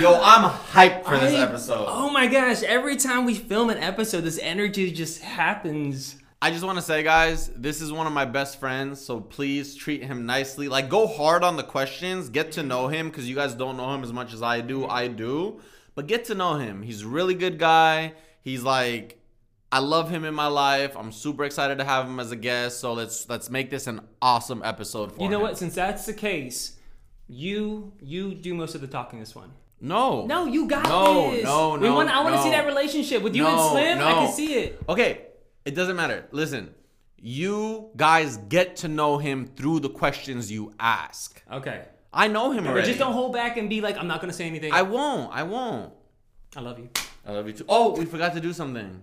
Yo, I'm hyped for this I- episode. Oh my gosh! Every time we film an episode, this energy just happens. I just want to say, guys, this is one of my best friends, so please treat him nicely. Like, go hard on the questions, get to know him, because you guys don't know him as much as I do. I do, but get to know him. He's a really good guy. He's like, I love him in my life. I'm super excited to have him as a guest. So let's let's make this an awesome episode for You know him. what? Since that's the case, you you do most of the talking this one. No, No, you got this. No, this. no, We no, want. I want to see that relationship with you and No, Slim. I can see it. Okay, it doesn't matter. Listen, you guys get to know him through the questions you ask. Okay. I know him But already. just don't hold back and be like, I'm not gonna say anything. I I, won't. I won't. I love you. I love you too. Oh, we forgot to do something.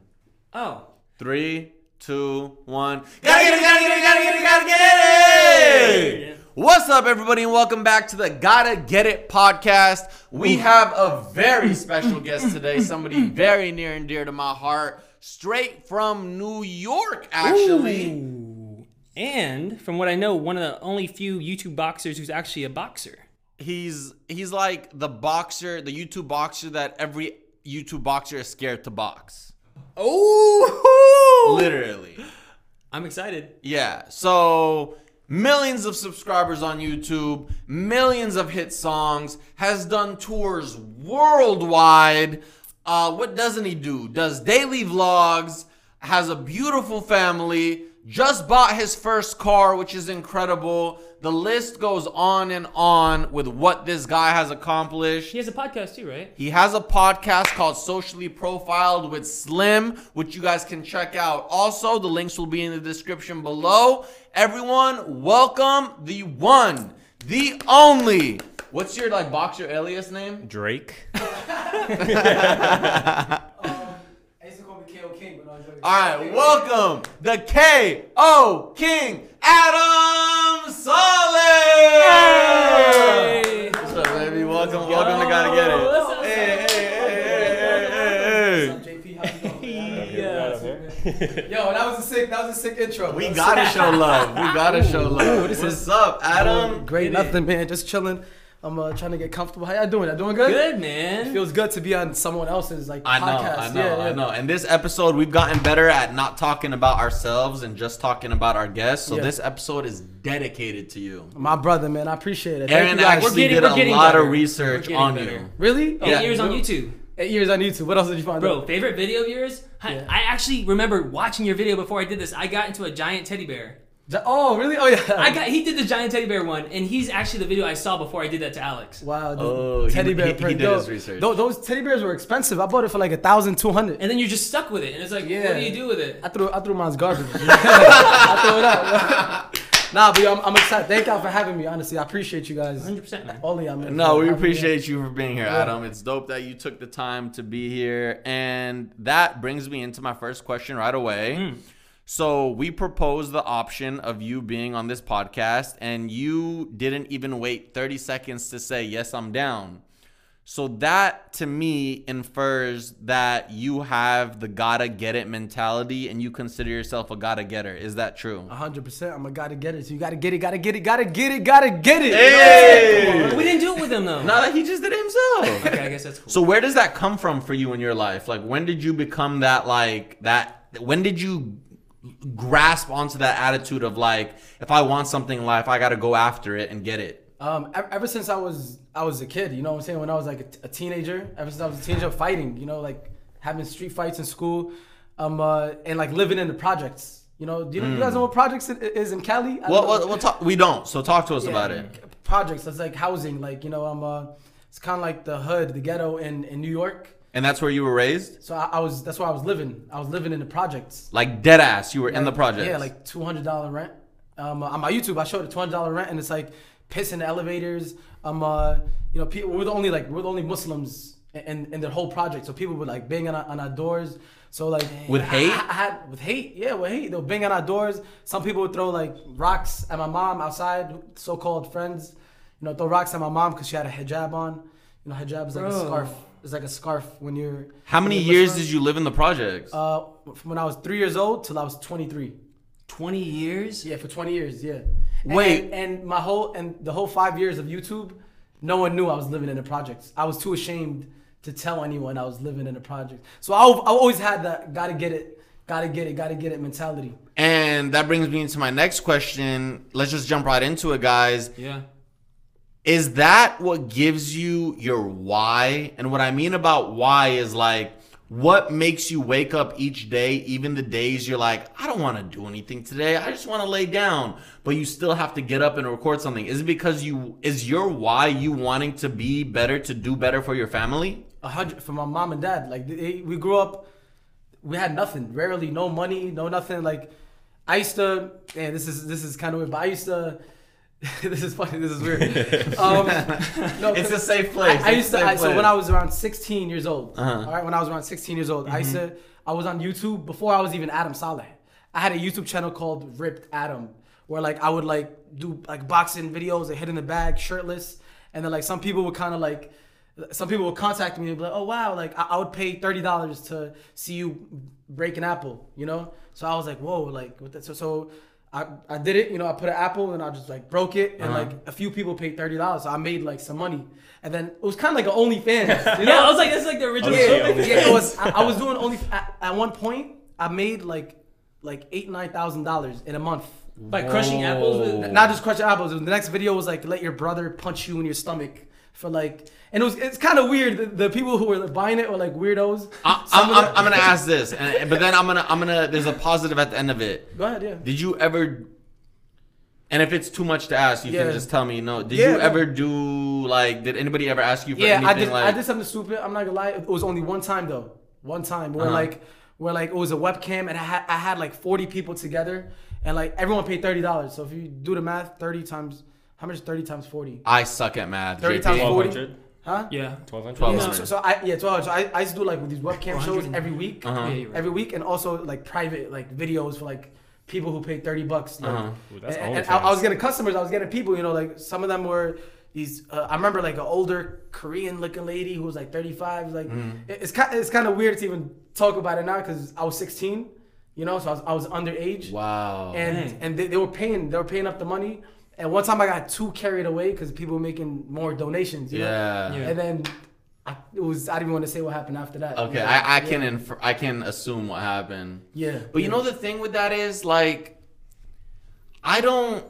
Oh. Three, two, one. Gotta get it, gotta get it, gotta get it, gotta get it! What's up, everybody, and welcome back to the Gotta Get It podcast. We have a very special guest today, somebody very near and dear to my heart, straight from New York, actually. Ooh. And from what I know, one of the only few YouTube boxers who's actually a boxer. He's he's like the boxer, the YouTube boxer that every YouTube boxer is scared to box. Oh. Literally. I'm excited. Yeah. So millions of subscribers on YouTube, millions of hit songs, has done tours worldwide. Uh, what doesn't he do? Does daily vlogs, has a beautiful family, just bought his first car, which is incredible. The list goes on and on with what this guy has accomplished. He has a podcast too, right? He has a podcast called Socially Profiled with Slim, which you guys can check out. Also, the links will be in the description below. Everyone, welcome the one, the only. What's your like boxer alias name? Drake. Oh, I used to call me KO King, but I was All right, welcome the KO King, Adam Saleh. Hey. What's up, baby? Welcome, welcome to Gotta Get It. What's up? Hey, hey, hey, hey, hey, hey. What's up, JP? How's it going? man? Yeah. Yo, that was a sick. That was a sick intro. We gotta show love. We gotta show love. What's up, Adam? Great, nothing, man. Just chilling. I'm uh, trying to get comfortable. How y'all doing? Y'all doing good? Good man. It Feels good to be on someone else's like I know, podcast. I know, yeah, yeah. I know. And this episode, we've gotten better at not talking about ourselves and just talking about our guests. So Yeah. this episode is dedicated to you. My brother, man. I appreciate it. Thank Aaron you guys. actually getting- did we're a lot better. of research on better. you. Really? Eight Yeah. years on YouTube. Eight years on YouTube. What else did you find? Bro, out? favorite video of yours? I, Yeah. I actually remember watching your video before I did this. I got into a giant teddy bear. Ja- Oh, really? Oh, yeah. I got he did the giant teddy bear one, and he's actually the video I saw before I did that to Alex. Wow. the Oh, he- teddy bear. he- he did Yo, his research. tho- Those teddy bears were expensive. I bought it for like a thousand two hundred. And then you're just stuck with it, and it's like, Yeah. what do you do with it? I threw I threw mine's garbage. I threw it out. nah, but yo, I'm, I'm excited. Thank y'all for having me. Honestly, I appreciate you guys. 100 percent man. All of y'all. No, we appreciate you for being here, Yeah. Adam. It's dope that you took the time to be here. And that brings me into my first question right away. Hmm. So, we proposed the option of you being on this podcast, and you didn't even wait 30 seconds to say, Yes, I'm down. So, that to me infers that you have the gotta get it mentality and you consider yourself a gotta getter. Is that true? A hundred percent. I'm a gotta get it. So you gotta get it. Gotta get it. Gotta get it. Gotta get it. Hey! We didn't do it with him though. No, he just did it himself. Okay, I guess that's cool. So where does that come from for you in your life? Like when did you become that like that when did you grasp onto that attitude of like if I want something in life, I got to go after it and get it. Um, ever, since I was I was a kid, you know what I'm saying. When I was like a teenager, ever since I was a teenager, fighting, you know, like having street fights in school, um, uh, and like living in the projects. You know, do you, you guys know what projects it is in Cali? Well, well, we'll talk we don't. So talk to us Yeah, about it. Projects. That's like housing. Like you know, I'm uh, it's kind of like the hood, the ghetto in in New York. And that's where you were raised? So I, I was that's where I was living. I was living in the projects. Like dead ass, you were in the Like, project. Yeah, like two hundred dollar rent. Um, on my YouTube, I showed a two hundred dollar rent, and it's like piss in the elevators. Um, uh, you know, people we're the only like we're the only Muslims in in the whole project, so people would like bang on our, on our doors. So like With I- hate? I, I had with hate, yeah, with hate. They'll bang on our doors. Some people would throw like rocks at my mom outside, so called friends. You know, throw rocks at my mom because she had a hijab on. You know, hijab is like a scarf. It's like a scarf when you're. How many years Muslim. did you live in the projects? Uh, from when I was three years old till I was 23. 20 years? Yeah, for 20 years, yeah. Wait. And, and my whole and the whole five years of YouTube, no one knew I was living in the projects. I was too ashamed to tell anyone I was living in the project. So I, I always had that gotta get it, gotta get it, gotta get it mentality. And that brings me into my next question. Let's just jump right into it, guys. Yeah. Is that what gives you your why? And what I mean about why is like, what makes you wake up each day, even the days you're like, I don't want to do anything today. I just want to lay down. But you still have to get up and record something. Is it because you, is your why you wanting to be better, to do better for your family? A hundred for my mom and dad. Like they, we grew up, we had nothing. Rarely, no money, no nothing. Like I used to. Man, this is this is kind of weird. But I used to. this is funny. This is weird. Um, no, It's a safe place. I, I used to. I, so place. when I was around 16 years old, Uh-huh. all right, when I was around 16 years old, I used to. I was on YouTube before I was even Adam Saleh. I had a YouTube channel called Ripped Adam, where like I would like do like boxing videos, a hit in the bag, shirtless, and then like some people would kind of like. Some people would contact me and be like, "Oh wow, like I, I would pay thirty dollars to see you break an apple," you know. So I was like, "Whoa, like what?" The, so so I, I did it, you know. I put an apple and I just like broke it, and Uh-huh. like a few people paid thirty dollars, so I made like some money. And then it was kind of like an OnlyFans, you know. Yeah, I was like, that's like the original. Yeah, yeah, it was. I, I was doing only at, at one point. I made like like eight nine thousand dollars in a month. By crushing apples with. Not just crushing apples. The next video was like let your brother punch you in your stomach for like, and it was it's kind of weird. The, the people who were buying it were like weirdos. I, Some I'm, I'm, I'm gonna ask this, and, but then I'm gonna I'm gonna. There's a positive at the end of it. Go ahead, yeah. Did you ever? And if it's too much to ask, you Yeah. can just tell me. No. Did Yeah, you no. ever do like? Did anybody ever ask you for Yeah, anything I did. like? I did something stupid. I'm not gonna lie. It was only one time though. One time where Uh-huh. like where like it was a webcam and I had I had like 40 people together and like everyone paid thirty dollars. So if you do the math, 30 times how much? is 30 times 40. I suck at math. 30 JP. times 40. 1200. Huh? Yeah. 1200. Twelve Yeah, so, so I yeah, 12. So I, I used to do like these webcam shows every week, Uh-huh. Yeah, right. every week, and also like private like videos for like people who paid 30 bucks. Like, Uh-huh. Ooh, that's and, and OnlyFans. I, I was getting customers. I was getting people. You know, like some of them were these. Uh, I remember like an older Korean looking lady who was like 35. Like Mm-hmm. it- it's kind it's kind of weird to even talk about it now because I was 16. You know, so I was, I was underage. Wow. And Dang. and they, they were paying they were paying up the money. And one time I got too carried away because people were making more donations. You know? yeah. Yeah. And then I, it was I didn't even want to say what happened after that. Okay, Yeah. I, I can yeah. infer, I can assume what happened. Yeah. But you know the thing with that is like I don't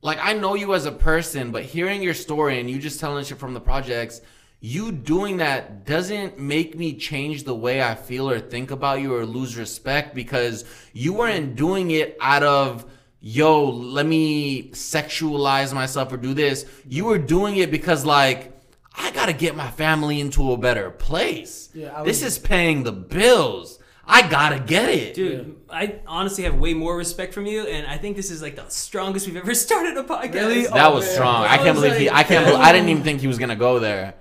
like I know you as a person, but hearing your story and you just telling shit from the projects, you doing that doesn't make me change the way I feel or think about you or lose respect because you weren't doing it out of yo, let me sexualize myself or do this. You were doing it because like I gotta get my family into a better place. Yeah, I this is paying the bills. I gotta get it. Dude, I honestly have way more respect from you, and I think this is like the strongest we've ever started a podcast. Really? That Oh, was man. strong. I I can't was believe he. I can't. Believe, I didn't even think he was gonna go there.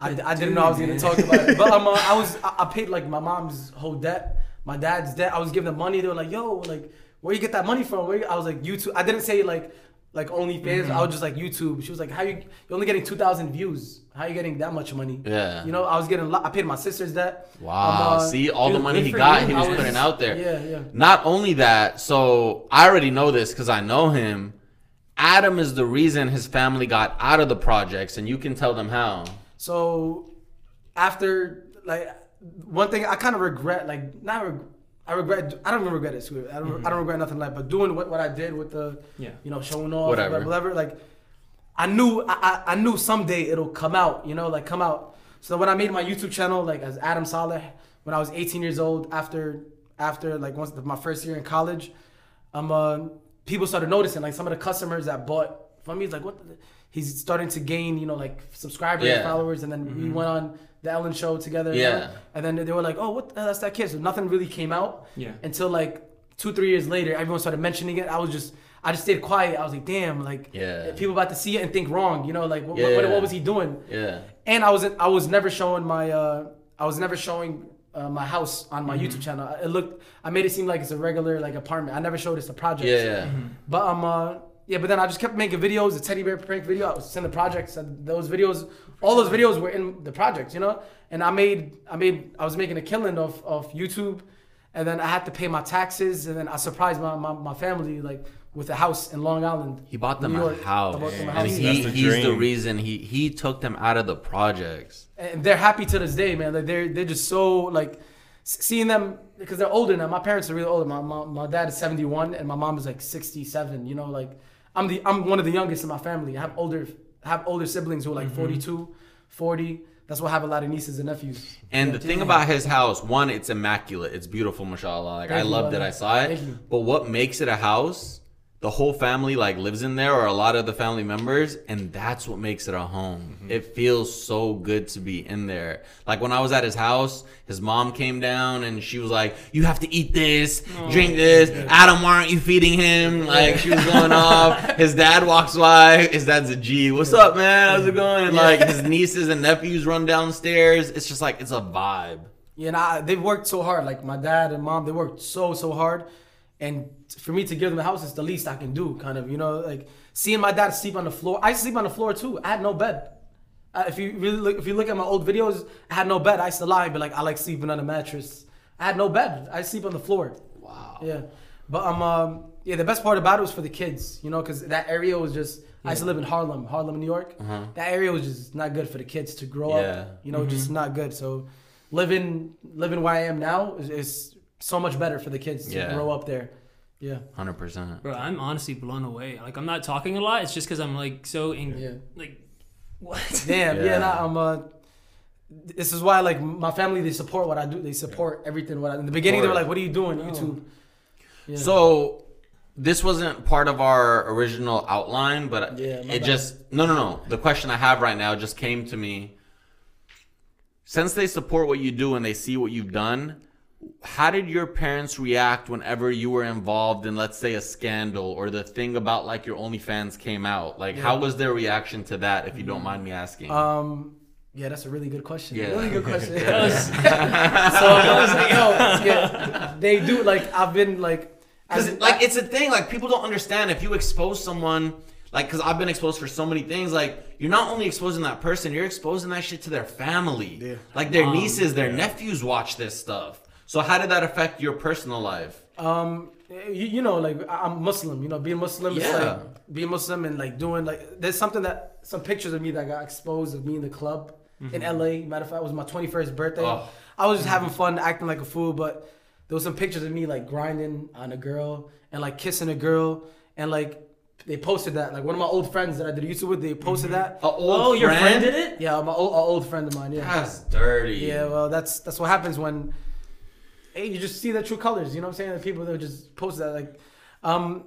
I, I didn't know I was gonna talk about it, but um, uh, I was I, I paid like my mom's whole debt, my dad's debt. I was giving them money. They were like, "Yo, like, where you get that money from?" Where you-" I was like, "YouTube." I didn't say like like OnlyFans. I was just like YouTube. She was like, "How you? You're only getting two thousand views. How you getting that much money?" Yeah. You know, I was getting. a lot- I paid my sister's debt. Wow. Um, uh, See all the money he got, he was was- putting out there. Yeah, yeah. Not only that, so I already know this because I know him. Adam is the reason his family got out of the projects, and you can tell them how. So after like one thing I kind of regret like not reg- I regret I don't even regret it. I don't I don't regret nothing like but doing what, what I did with the Yeah. you know showing off Whatever. whatever, whatever like I knew I, I, knew someday it'll come out you know like come out so when I made my YouTube channel like as Adam Saleh when I was 18 years old after after like once my first year in college um uh, people started noticing like some of the customers that bought from me it's like what the, he's starting to gain you know like subscribers Yeah. followers and then we went on the Ellen show together you know? Yeah. and then they were like oh what that's that kid so nothing really came out Yeah. until like two three years later everyone started mentioning it I was just I just stayed quiet I was like damn like Yeah. people about to see it and think wrong you know like what, Yeah. what, what was he doing Yeah. and I was I was never showing my uh I was never showing uh, my house on my Mm-hmm. YouTube channel. It looked I made it seem like it's a regular like apartment. I never showed it's a project. Yeah. yeah. But um uh yeah, but then I just kept making videos. The teddy bear prank video, I was sending projects, and those videos, all those videos were in the projects, you know. And I made, I made, I was making a killing of of YouTube, and then I had to pay my taxes, and then I surprised my my, my family like with a house in Long Island. He bought them New a York. house, I bought them a and house. he, the he's the reason he he took them out of the projects. and they're happy to this day, man. Like they're they're just so like seeing them because they're older now. My parents are really older. My my, my dad is seventy one and my mom is like sixty seven. You know, like I'm the I'm one of the youngest in my family. I have older I have older siblings who are like mm-hmm. 42, 40. That's why I have a lot of nieces and nephews. And Yeah. the thing about his house, one, it's immaculate. It's beautiful, mashallah. Like Thank I loved it. I saw it. Thank you. But what makes it a house? The whole family like lives in there, or a lot of the family members, and that's what makes it a home. Mm-hmm. It feels so good to be in there. Like when I was at his house, his mom came down and she was like, "You have to eat this, drink this. Adam, why aren't you feeding him?" Like she was going off. His dad walks by. His dad's a G. What's up, man? How's it going? And like his nieces and nephews run downstairs. It's just like it's a vibe. Yeah, and I, they've worked so hard. Like my dad and mom, they worked so so hard, and for me to give them a house is the least I can do. Kind of, you know, like seeing my dad sleep on the floor. I sleep on the floor too. I had no bed. Uh, if you really look, if you look at my old videos, I had no bed. I used to lie, but like I like sleeping on a mattress. I had no bed. I sleep on the floor. Wow. Yeah, but um, um yeah, the best part about it was for the kids, you know, because that area was just. I used to live in Harlem, Harlem, New York. That area was just not good for the kids to grow Yeah. up. You know, just not good. So living living where I am now is, is so much better for the kids to grow up there. Yeah. Hundred percent. Bro, I'm honestly blown away. Like I'm not talking a lot. It's just because I'm like so in Yeah. like what? Damn. Yeah. Yeah. nah, I'm uh. This is why like my family they support what I do. They support everything. What I, in the beginning they were like, "What are you doing YouTube?" Yeah. So this wasn't part of our original outline, but Yeah, it bad. just no no no. The question I have right now just came to me. Since they support what you do and they see what you've done, how did your parents react whenever you were involved in let's say a scandal or the thing about like your OnlyFans came out? Like how was their reaction to that if you don't mind me asking? Um. Yeah, that's a really good question. Yeah. Really good question. That was- so I was like, yo, yeah, they do like I've been like, Because I've- like it's a thing. Like people don't understand if you expose someone. Like, because I've been exposed for so many things. Like, you're not only exposing that person, you're exposing that shit to their family. Yeah. Like their Um, nieces, their nephews watch this stuff. So how did that affect your personal life? Um, you, you know, like I- I'm Muslim. You know, being Muslim is Yeah. like being Muslim and like doing like there's something that some pictures of me that got exposed of me in the club in LA. Matter of fact, it was my 21st birthday. Oh. I was just having fun, acting like a fool, but there was some pictures of me like grinding on a girl and like kissing a girl and like they posted that. Like one of my old friends that I did YouTube with, they posted that. A old oh, your friend did it? Yeah, my old, a old friend of mine. Yeah. That's dirty. Yeah, well, that's that's what happens when hey, you just see the true colors. You know what I'm saying? The people that just post that, like, um,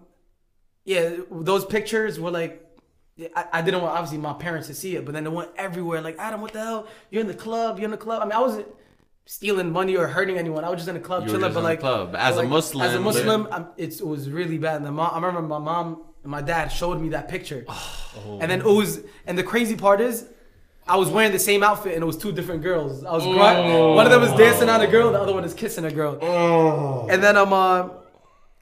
yeah, those pictures were like, I, I didn't want obviously my parents to see it, but then it went everywhere. Like, Adam, what the hell? You're in the club. You're in the club. I mean, I wasn't stealing money or hurting anyone. I was just in the club You chilling. But like, club. As but, a like, Muslim, as a Muslim, it was really bad. And the mom, I remember my mom and my dad showed me that picture, and then it was, and the crazy part is. I was wearing the same outfit and it was two different girls. I was grunt. One of them was dancing on a girl, the other one is kissing a girl. And then um, uh,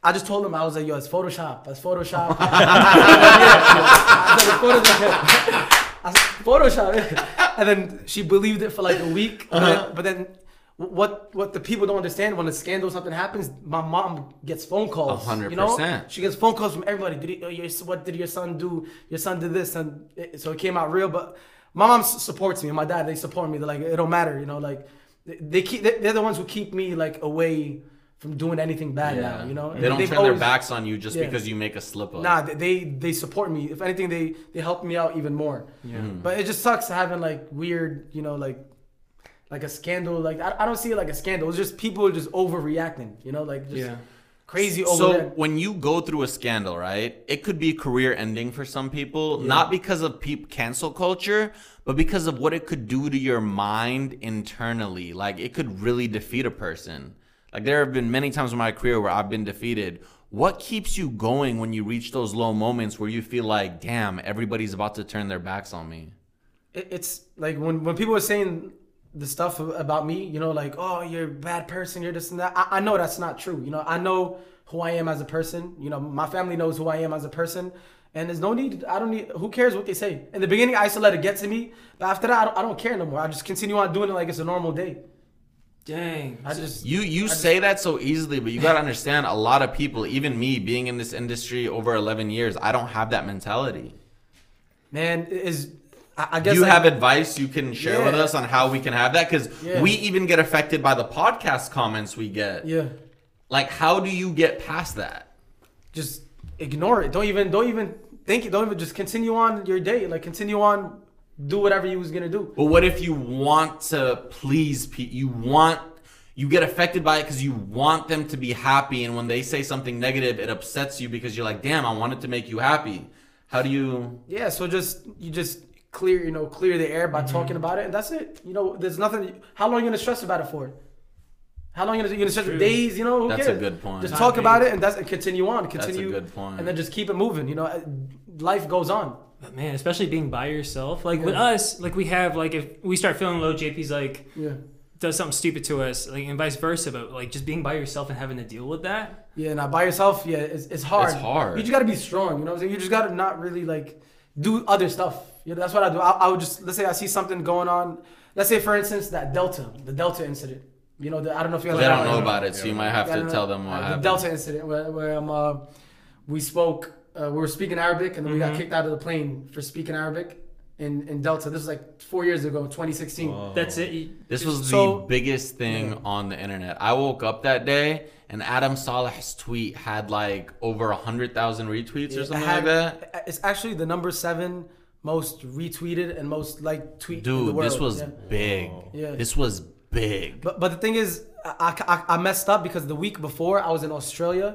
I just told him I was like, "Yo, it's Photoshop. That's Photoshop." I said, "It's Photoshop." I said, Photoshop. And then she believed it for like a week. But, then, but then what what the people don't understand when a scandal something happens, my mom gets phone calls. Hundred You know, percent. she gets phone calls from everybody. Did he, oh, your, what did your son do? Your son did this, and it, so it came out real. But my mom supports me, and my dad they support me. They're like, it don't matter, you know, like they, they keep. they- They're the ones who keep me like away from doing anything bad Yeah. now. You know, they don't They've turn their backs on you just Yeah. because you make a slip up. Nah, they- they they support me. If anything, they they help me out even more. Yeah. Hmm. But it just sucks having like weird, you know, like like a scandal. Like I, I don't see it like a scandal. It's just people just overreacting. You know, like just Yeah. Crazy So overreact. when you go through a scandal, right? It could be career ending for some people, not because of peop cancel culture, but because of what it could do to your mind internally. Like it could really defeat a person. Like there have been many times in my career where I've been defeated. What keeps you going when you reach those low moments where you feel like, damn, everybody's about to turn their backs on me? it's like when when people are saying the stuff about me, you know, like oh you're a bad person, you're this and that. I, I know that's not true. You know, I know who I am as a person. You know, my family knows who I am as a person. And there's no need. I don't need. Who cares what they say? In the beginning, I used to let it get to me, but after that, I don't, I don't care no more. I just continue on doing it like it's a normal day. Dang. I just You you say that so easily, but you gotta understand a lot of people, even me being in this industry over eleven years, I don't have that mentality. man is I, guess you have advice you can share with us on how we can have that? Because Yeah. we even get affected by the podcast comments we get. yeah. Like, how do you get past that? just ignore it. Don't even don't even think it. Don't even just continue on your day. Like continue on, do whatever you was gonna do. But what if you want to please people? You want you get affected by it because you want them to be happy, and when they say something negative, it upsets you because you're like, damn, I wanted to make you happy. How do you? Yeah, so just you just clear you know clear the air by talking about it, and that's it. You know, there's nothing. How long you gonna stress about it for? How long you gonna you gonna stress for days? You know, who That's a good point. Just Not talk about it and that's and continue on. Continue. good point. And then just keep it moving. You know, uh, life goes on. But man, especially being by yourself. Like with us, like we have like if we start feeling low, JP's like Yeah. does something stupid to us, like and vice versa. But like just being by yourself and having to deal with that. Yeah, now by yourself, yeah, it's, it's hard. It's hard. You just gotta be strong. You know what I'm saying? You just gotta not really like do other stuff. Yeah, that's what I do. I, I would just let's say I see something going on. Let's say for instance that Delta, the Delta incident. You know, the, I don't know if you guys They don't know about it, so you might have Yeah, to tell them what Uh, happened. The Delta incident where, where um, uh, we spoke, uh, we were speaking Arabic and then we got Mhm. kicked out of the plane for speaking Arabic in, in Delta. This was like four years ago, 2016. That's it. This was So- the biggest thing on the internet. I woke up that day and Adam Saleh's tweet had like over a hundred thousand retweets or something had- like that. It's actually the number seven most retweeted and most liked tweet in the Dude, world. this was Yeah. big. Yeah. This was big. But but the thing is, I, I, I messed up because the week before I was in Australia,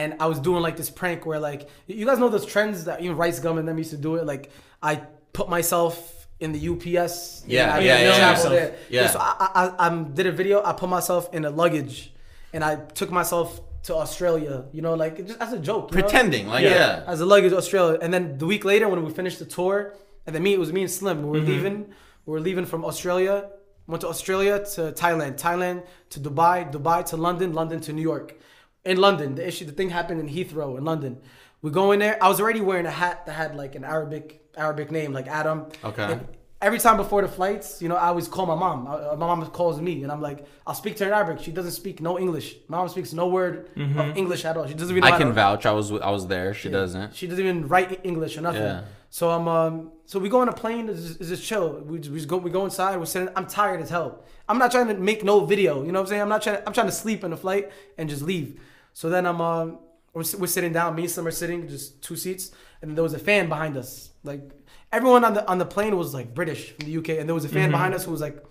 and I was doing like this prank where like you guys know those trends that even Rice Gum and them used to do it. Like I put myself in the UPS. Yeah, I yeah, yeah, yeah. Yeah. So I, I, I did a video. I put myself in a luggage, and I took myself to Australia. You know, like just as a joke. you know? Pretending, like yeah. as a luggage to Australia. And then the week later, when we finished the tour, and then me, it was me and Slim. We were mm-hmm. leaving. We were leaving from Australia. Went to Australia to Thailand, Thailand to Dubai, Dubai to London, London to New York. In London, the issue, the thing happened in Heathrow in London. We go in there. I was already wearing a hat that had like an Arabic Arabic name, like Adam. Okay. And every time before the flights, you know, I always call my mom. I- my mom calls me, and I'm like, I'll speak to her in Arabic. She doesn't speak no English. My mom speaks no word of English at all. She doesn't even. Know I can vouch. I was I was there. She doesn't. she doesn't even write English or nothing. Yeah. So I'm um so we go on a plane. It's just, it's just chill. We just, we just go we go inside. We're sitting. I'm tired as hell. I'm not trying to make no video. You know what I'm saying? I'm not trying. To, I'm trying to sleep in the flight and just leave. So then I'm um we're, we're sitting down. Me and Slim are sitting, just two seats, and there was a fan behind us. Like everyone on the on the plane was like British from the UK, and there was a fan mm-hmm. behind us who was like,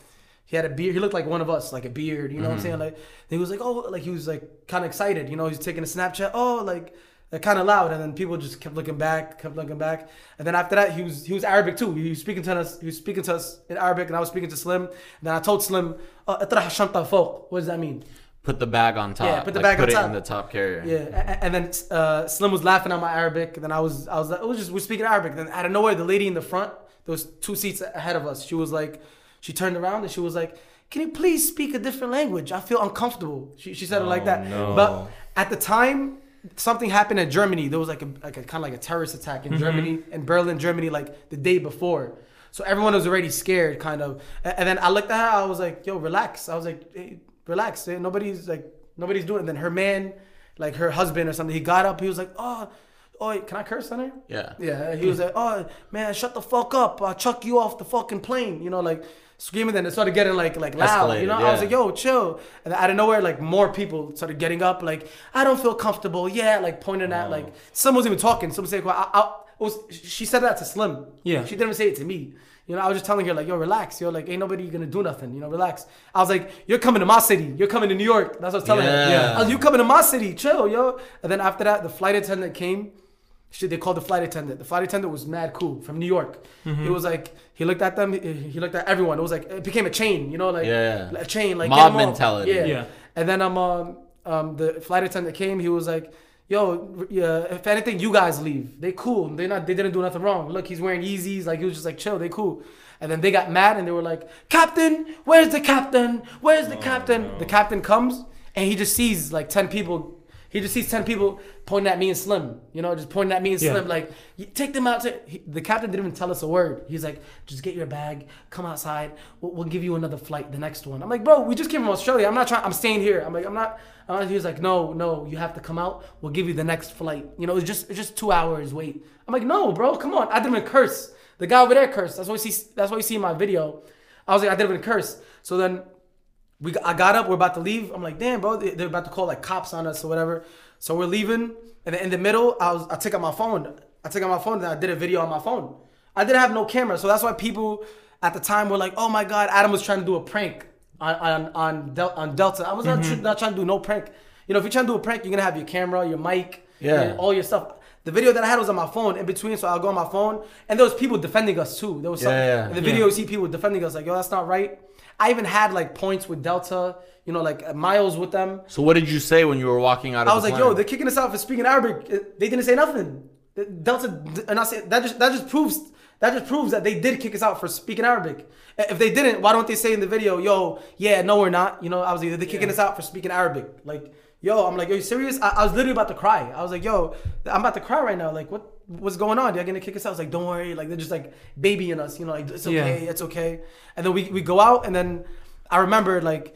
he had a beard. He looked like one of us, like a beard. You know mm-hmm. what I'm mm-hmm. saying? Like he was like, oh, like he was like kind of excited. You know, he's taking a Snapchat. Oh, like. Like kind of loud, and then people just kept looking back, kept looking back, and then after that, he was he was Arabic too. He was speaking to us, he was speaking to us in Arabic, and I was speaking to Slim. And then I told Slim, uh, "What does that mean?" Put the bag on top. Yeah, put the like, bag put on it top. in the top carrier. Yeah, a- a- and then uh, Slim was laughing at my Arabic, and then I was I was like, it was just we're speaking Arabic. Then out of nowhere, the lady in the front, those two seats ahead of us. She was like, she turned around and she was like, "Can you please speak a different language? I feel uncomfortable." She, she said it like that. no. But at the time, something happened in Germany. There was like a like a kind of like a terrorist attack in Germany in Berlin, Germany, like the day before. So everyone was already scared, kind of. And then I looked at her. I was like, "Yo, relax." I was like, hey, "Relax. eh, Nobody's like nobody's doing." it. And then her man, like her husband or something, he got up. He was like, "Oh, oh, can I curse on her?" Yeah. Yeah, he was like, "Oh man, shut the fuck up! I'll chuck you off the fucking plane." You know, like screaming. Then it started getting like like loud. Escalated, you know, I was like, "Yo, chill!" And out of nowhere, like more people started getting up. Like, I don't feel comfortable. Yeah, like pointing at like someone was even talking. Someone said, well, I, I, was, "She said that to Slim." Yeah. she didn't even say it to me. You know, I was just telling her like, "Yo, relax. Yo, like, ain't nobody gonna do nothing. You know, relax." I was like, "You're coming to my city. You're coming to New York." That's what I was telling her. Yeah. I was, "You coming to my city? Chill, yo." And then after that, the flight attendant came. Shit, they called the flight attendant. The flight attendant was mad cool from New York. Mm-hmm. He was like, he looked at them. He, he looked at everyone. It was like it became a chain. You know, like Yeah, yeah. a chain, like Mob get 'em all. mentality. Yeah. Yeah. And then um, um um the flight attendant came. He was like, "Yo, yeah, if anything, you guys leave. They cool. They not. They didn't do nothing wrong. Look, he's wearing Yeezys. Like he was just like chill. They cool." And then they got mad and they were like, "Captain, where's the captain? Where's the oh, captain?" The captain comes and he just sees like ten people He just sees ten people pointing at me and Slim. You know, just pointing at me and Yeah. Slim, like take them out. To, he, the captain didn't even tell us a word. He's like, just get your bag, come outside. We'll, we'll give you another flight, the next one. I'm like, bro, we just came from Australia. I'm not trying. I'm staying here. I'm like, I'm not. I'm he was like, no, no, you have to come out. We'll give you the next flight. You know, it's just it's just two hours wait. I'm like, no, bro, come on. I didn't even curse. The guy over there cursed. That's what you see. That's what you see in my video. I was like, I didn't even curse. So then we I got up, we're about to leave. I'm like, damn, bro, they- they're about to call like cops on us or whatever. So we're leaving, and then in the middle, I was I took out my phone. I took out my phone, and I did a video on my phone. I didn't have no camera, so that's why people at the time were like, oh my god, Adam was trying to do a prank on on on, Del- on Delta. I was not, mm-hmm. tr- not trying to do no prank. You know, if you're trying to do a prank, you're gonna have your camera, your mic, Yeah. and all your stuff. The video that I had was on my phone in between, so I'll go on my phone, and there was people defending us too. There was some, Yeah, yeah. in the video you see people defending us like, yo, that's not right. I even had like points with Delta, you know, like miles with them. So what did you say when you were walking out of I was like, yo, they're kicking us out for speaking Arabic. Uh, They didn't say nothing. Delta, and I say that just that just proves that just proves that they did kick us out for speaking Arabic. Uh, If they didn't, why don't they say in the video, yo, yeah, no, we're not. You know, I was either they're kicking us out for speaking Arabic. Like, yo, I'm like, yo, you serious? I, I was literally about to cry. I was like, yo, I'm about to cry right now. Like, what what's going on? They're gonna kick us out. I was like, don't worry. Like, they're just like babying us. You know, like it's Yeah. okay, it's okay. And then we we go out, and then I remember like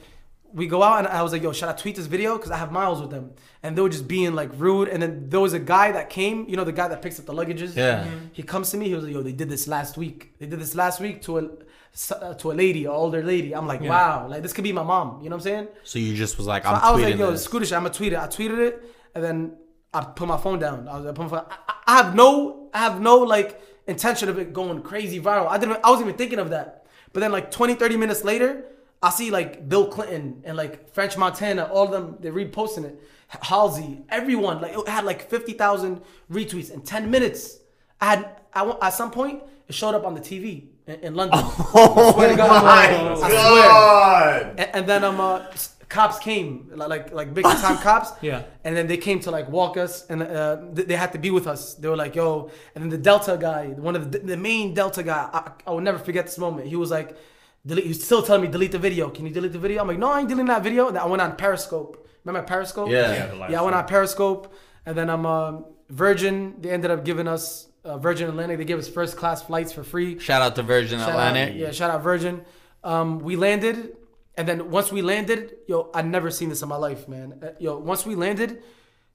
we go out and I was like, yo, should I tweet this video? Because I have miles with them. And they were just being like rude. And then there was a guy that came, you know, the guy that picks up the luggages. Yeah. He comes to me. He was like, yo, they did this last week. They did this last week to a uh, to a lady, an older lady. I'm like, Yeah. wow, like this could be my mom. You know what I'm saying? So you just was like, So I'm I was tweeting like, yo, this. screw this shit. I'm gonna tweet it. I tweeted it, and then I put my phone down. I was I put my phone. I, I have no, I have no like intention of it going crazy viral. I didn't. I wasn't even thinking of that. But then like 20, 30 minutes later, I see like Bill Clinton and like French Montana, all of them, they're reposting it. Halsey, everyone, like it had like fifty thousand retweets in ten minutes. I had, I at some point, it showed up on the TV in, in London. Oh swear to God, my I God. and, and then um, uh, cops came, like like big time cops. Yeah. And then they came to like walk us, and uh, th- they had to be with us. They were like, "Yo," and then the Delta guy, one of the, the main Delta guy, I, I will never forget this moment. He was like, delete, he was still telling me delete the video. Can you delete the video? I'm like, no, I ain't deleting that video. And I went on Periscope. Remember Periscope? Yeah. Yeah, Yeah, I went on Periscope, and then I'm um, Virgin. They ended up giving us uh, Virgin Atlantic. They gave us first class flights for free. Shout out to Virgin Shout Atlantic. Out, yeah, shout out Virgin. Um, we landed, and then once we landed, yo, I never seen this in my life, man. Uh, yo, once we landed,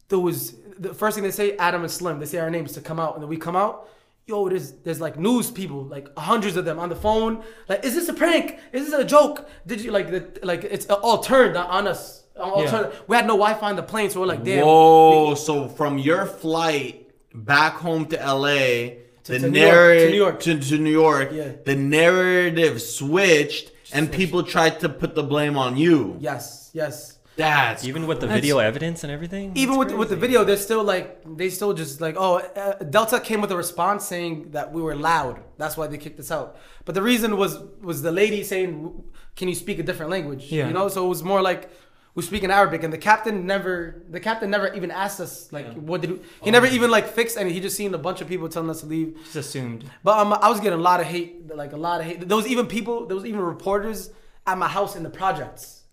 there was the first thing they say, Adam and Slim. They say our names to come out, and then we come out. Yo, there's there's like news people, like hundreds of them on the phone. Like, is this a prank? Is this a joke? Did you like the like it's all turned on us? All Yeah. turned. We had no Wi-Fi on the plane, so we're like, damn. Whoa! So from your flight back home to LA, the to New York, to New York. to, to New York, Yeah. the narrative switched, and people tried to put the blame on you. Yes, yes. That's Even with the That's- video evidence and everything. even That's with with the video, they're still like they still just like oh uh, Delta came with a response saying that we were loud. That's why they kicked us out. But the reason was was the lady saying, "Can you speak a different language?" Yeah. You know, so it was more like we speak in Arabic, and the captain never the captain never even asked us like Yeah. what did we, he never even like fixed any. He just seen a bunch of people telling us to leave. Just assumed. But um, I was getting a lot of hate, like a lot of hate. There was even people, there was even reporters at my house in the projects,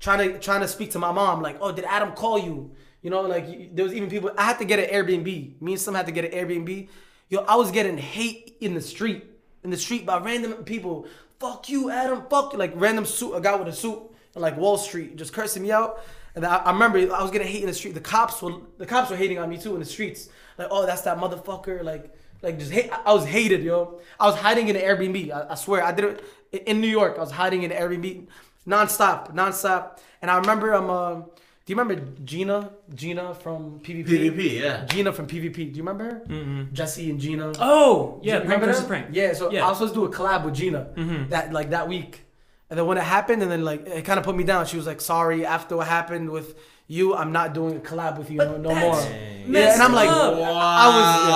trying to trying to speak to my mom, like, "Oh, did Adam call you?" You know, like you- there was even people. I had to get an Airbnb. Me and some had to get an Airbnb. Yo, I was getting hate in the street, in the street by random people. Fuck you, Adam. Fuck you. Like random suit, a guy with a suit, in like Wall Street, just cursing me out. And I, I remember I was getting hate in the street. The cops were the cops were hating on me too in the streets. Like, oh, that's that motherfucker. Like, like just hate. I was hated, yo. I was hiding in an Airbnb. I, I swear, I did it in- in New York. I was hiding in an Airbnb, nonstop, nonstop. And I remember, um, uh, do you remember Jeana? Jeana from PvP. PvP, yeah. Jeana from PvP. Do you remember her? Mm-hmm. Jesse and Jeana. Oh, yeah, prank remember versus prank. Yeah, so Yeah. I was supposed to do a collab with Jeana that like that week, and then when it happened, and then like it kind of put me down. She was like, "Sorry, after what happened with you, I'm not doing a collab with you no, no more." Yeah, and I'm like, up. I was.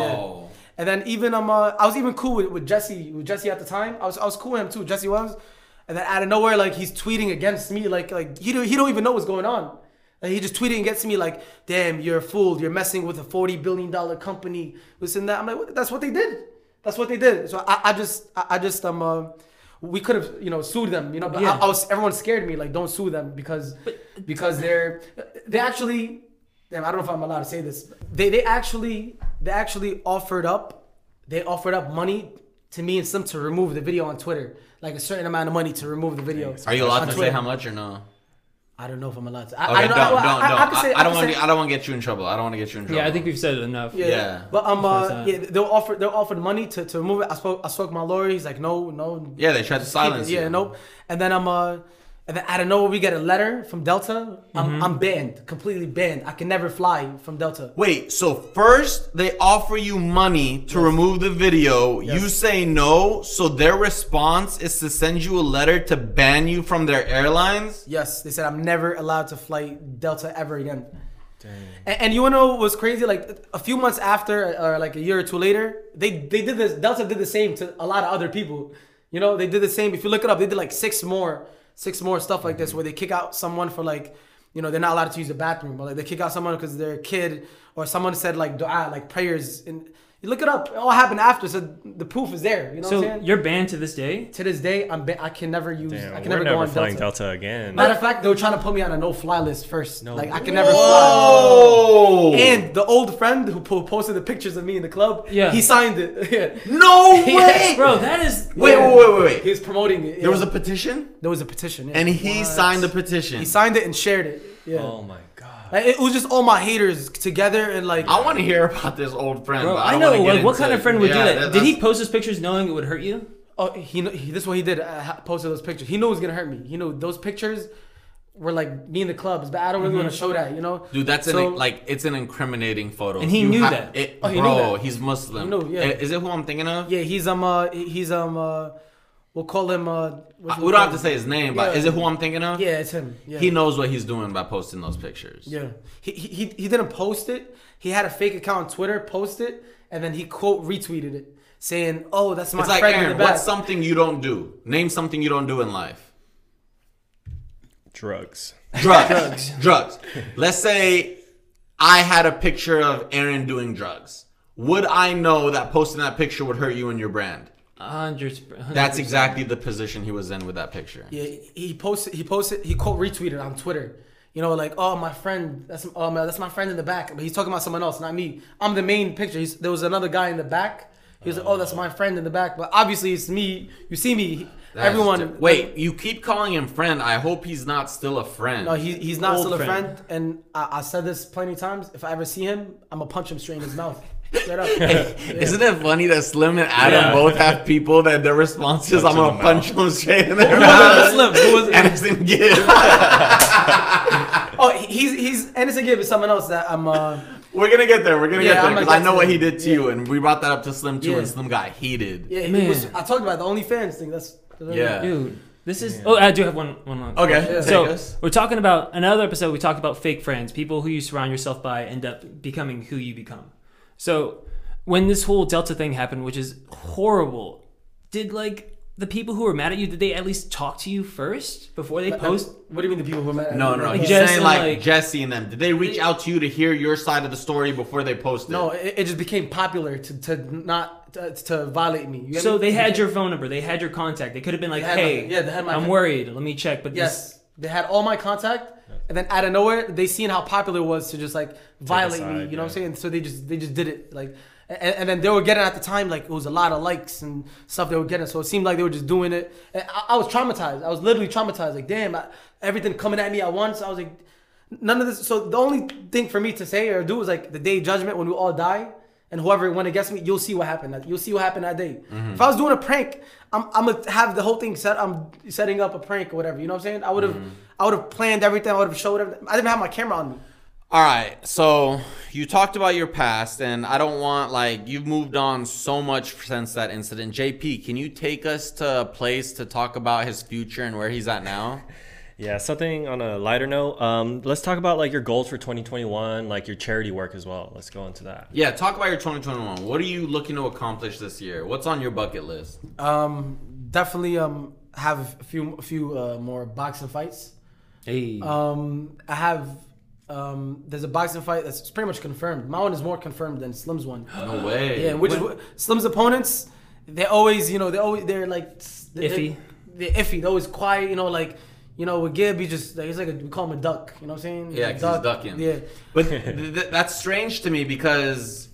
Yeah. Wow. And then even um, uh, I was even cool with, with Jesse, with Jesse at the time. I was I was cool with him too. Jesse was, and then out of nowhere, like he's tweeting against me, like like he don't he don't even know what's going on. Like he just tweeting against me, like, "Damn, you're a fool. You're messing with a forty billion dollar company. This and that." I'm like, what? "That's what they did. That's what they did." So I, I just I, I just um uh, we could have you know sued them. You know, but Yeah. I, I was everyone scared me like don't sue them because because they're they actually. Damn, I don't know if I'm allowed to say this. They they actually they actually offered up they offered up money to me and Slim to remove the video on Twitter, like a certain amount of money to remove the video. Are you allowed on to say how much or no? I don't know if I'm allowed to. I, Okay, I don't, know, don't, I, don't. I, I, can say, I, don't want to. I don't want to get you in trouble. I don't want to get you in trouble. Yeah, I think we've said it enough. Yeah. Yeah. But um, That's uh, yeah, they'll offer they'll offered money to, to remove it. I spoke I spoke to my lawyer. He's like, no, no. Yeah, they tried to keep silence it. Yeah, you. nope. And then I'm uh, and then out of nowhere we get a letter from Delta. I'm Mm-hmm. I'm banned, completely banned. I can never fly from Delta. Wait, so first they offer you money to remove the video. You say no, so their response is to send you a letter to ban you from their airlines? Yes, they said I'm never allowed to fly Delta ever again. And, and you wanna know what's crazy? Like a few months after, or like a year or two later, they they did this. Delta did the same to a lot of other people. You know, they did the same. If you look it up, they did like six more, six more stuff like this, where they kick out someone for like, you know, they're not allowed to use the bathroom, or like they kick out someone because they're kid, or someone said like du'a, like prayers. And you look it up, it all happened after, so the proof is there. You know what I'm So saying? you're banned to this day. to this day, I'm ba- I can never use. Damn, I can we're never, never, go on flying Delta. Delta, again. Matter of fact, they were trying to put me on a no-fly list first. No like I can never fly. Oh! And the old friend who posted the pictures of me in the club, Yeah. he signed it. yeah. no Yeah. way! Bro, that is. Wait, wait, wait, wait, wait. He was promoting it. There was a petition, there was a petition, yeah. and he signed the petition. he signed it and shared it. Yeah. Oh my god. Like, it was just all my haters together and like. I want to hear about this old friend. Bro, but I don't know. get Like, what kind of friend would Yeah, do that? that- Did he post his pictures knowing it would hurt you? Oh, he, kn- he this is what he did. I posted those pictures. He knew it was gonna hurt me. He knew those pictures were like me in the clubs, but I don't really want to show that. You know, Dude, that's So- an like it's an incriminating photo. And he You knew ha- that. It, Oh, he knew bro, that. he's Muslim. He knew, yeah. Is it who I'm thinking of? Yeah, he's um uh he's um uh we'll call him uh Uh, we we don't call have to say his name, but Yeah. is it who I'm thinking of? Yeah, it's him. Yeah. He knows what he's doing by posting those pictures. Yeah. He, he he he didn't post it. He had a fake account on Twitter, post it, and then he quote retweeted it, saying, "Oh, that's my It's like friend in Aaron, the back." what's something you don't do? Name something you don't do in life. Drugs. Drugs. drugs. Let's say I had a picture of Aaron doing drugs. Would I know that posting that picture would hurt you and your brand? A hundred. That's exactly the position he was in with that picture. Yeah, he posted. He posted. He quote retweeted on Twitter. You know, like, "Oh, my friend. That's oh man, that's my friend in the back." But he's talking about someone else, not me. I'm the main picture. He's, there was another guy in the back. He was like, "Oh, that's my friend in the back." But obviously, it's me. You see me. That's everyone. di- Wait, you keep calling him friend. I hope he's not still a friend. No, he, he's not Old still a friend. friend. And I, I said this plenty of times. If I ever see him, I'm gonna punch him straight in his mouth. Straight up. Isn't it funny that Slim and Adam Yeah. both have people that their response is, I'm gonna punch them straight in their Who was it? mouth. Slim. Who was it? AnEsonGib. Oh, he's he's AnEsonGib is someone else that I'm. Uh, We're gonna get there. We're gonna Yeah, get there I'm because I know what he did to Yeah. you, and we brought that up to Slim too, Yeah. and Slim got heated. yeah, he Man. was, I talked about the OnlyFans thing. That's, that's Yeah. Dude, this is. Oh, I do have one. One more. Okay, Yeah. So we're talking about another episode. We talked about fake friends, people who you surround yourself by end up becoming who you become. So when this whole Delta thing happened, which is horrible, did like the people who were mad at you? Did they at least talk to you first before they post? What do you mean the people who were mad? at No, me? no, no. Like He's Jess saying like, like- Jesse and them. Did they reach out to you to hear your side of the story before they posted? No, it, it just became popular to, to not to, to violate me. You So me? they had your phone number, they had your contact. They could have been like, They had my- "Hey, yeah, they had my- I'm worried. Let me check." But this, Yes, they had all my contact, and then out of nowhere, they seen how popular it was to just like violate me. You know what I'm saying? So they just they just did it like, and, and then they were getting at the time like it was a lot of likes and stuff they were getting. So it seemed like they were just doing it. I, I was traumatized. I was literally traumatized. Like damn, I, everything coming at me at once. I was like, none of this. So the only thing for me to say or do is like the day of judgment when we all die. And whoever went against me, you'll see what happened. You'll see what happened that day. Mm-hmm. If I was doing a prank, I'm, I'm gonna have the whole thing set. I'm setting up a prank or whatever. You know what I'm saying? I would have, mm-hmm. I would have planned everything. I would have showed everything. I didn't have my camera on me. All right, so you talked about your past, and I don't want like you've moved on so much since that incident. JP, can you take us to a place to talk about his future and where he's at now? Yeah, something on a lighter note. Um, let's talk about like your goals for 2021, like your charity work as well. Let's go into that. Yeah, talk about your 2021. What are you looking to accomplish this year? What's on your bucket list? Um, definitely um have a few a few uh, more boxing fights. hey, Um, I have um, there's a boxing fight that's pretty much confirmed. My one is more confirmed than Slim's one. No way. Yeah, which is Slim's opponents. They always, you know, they always they're like they're, Iffy. they're iffy. They're always quiet. You know, like you know with Gib, he just like, he's like a, we call him a duck. You know what I'm saying? Yeah, A 'cause he's ducking. Yeah. But th- th- that's strange to me because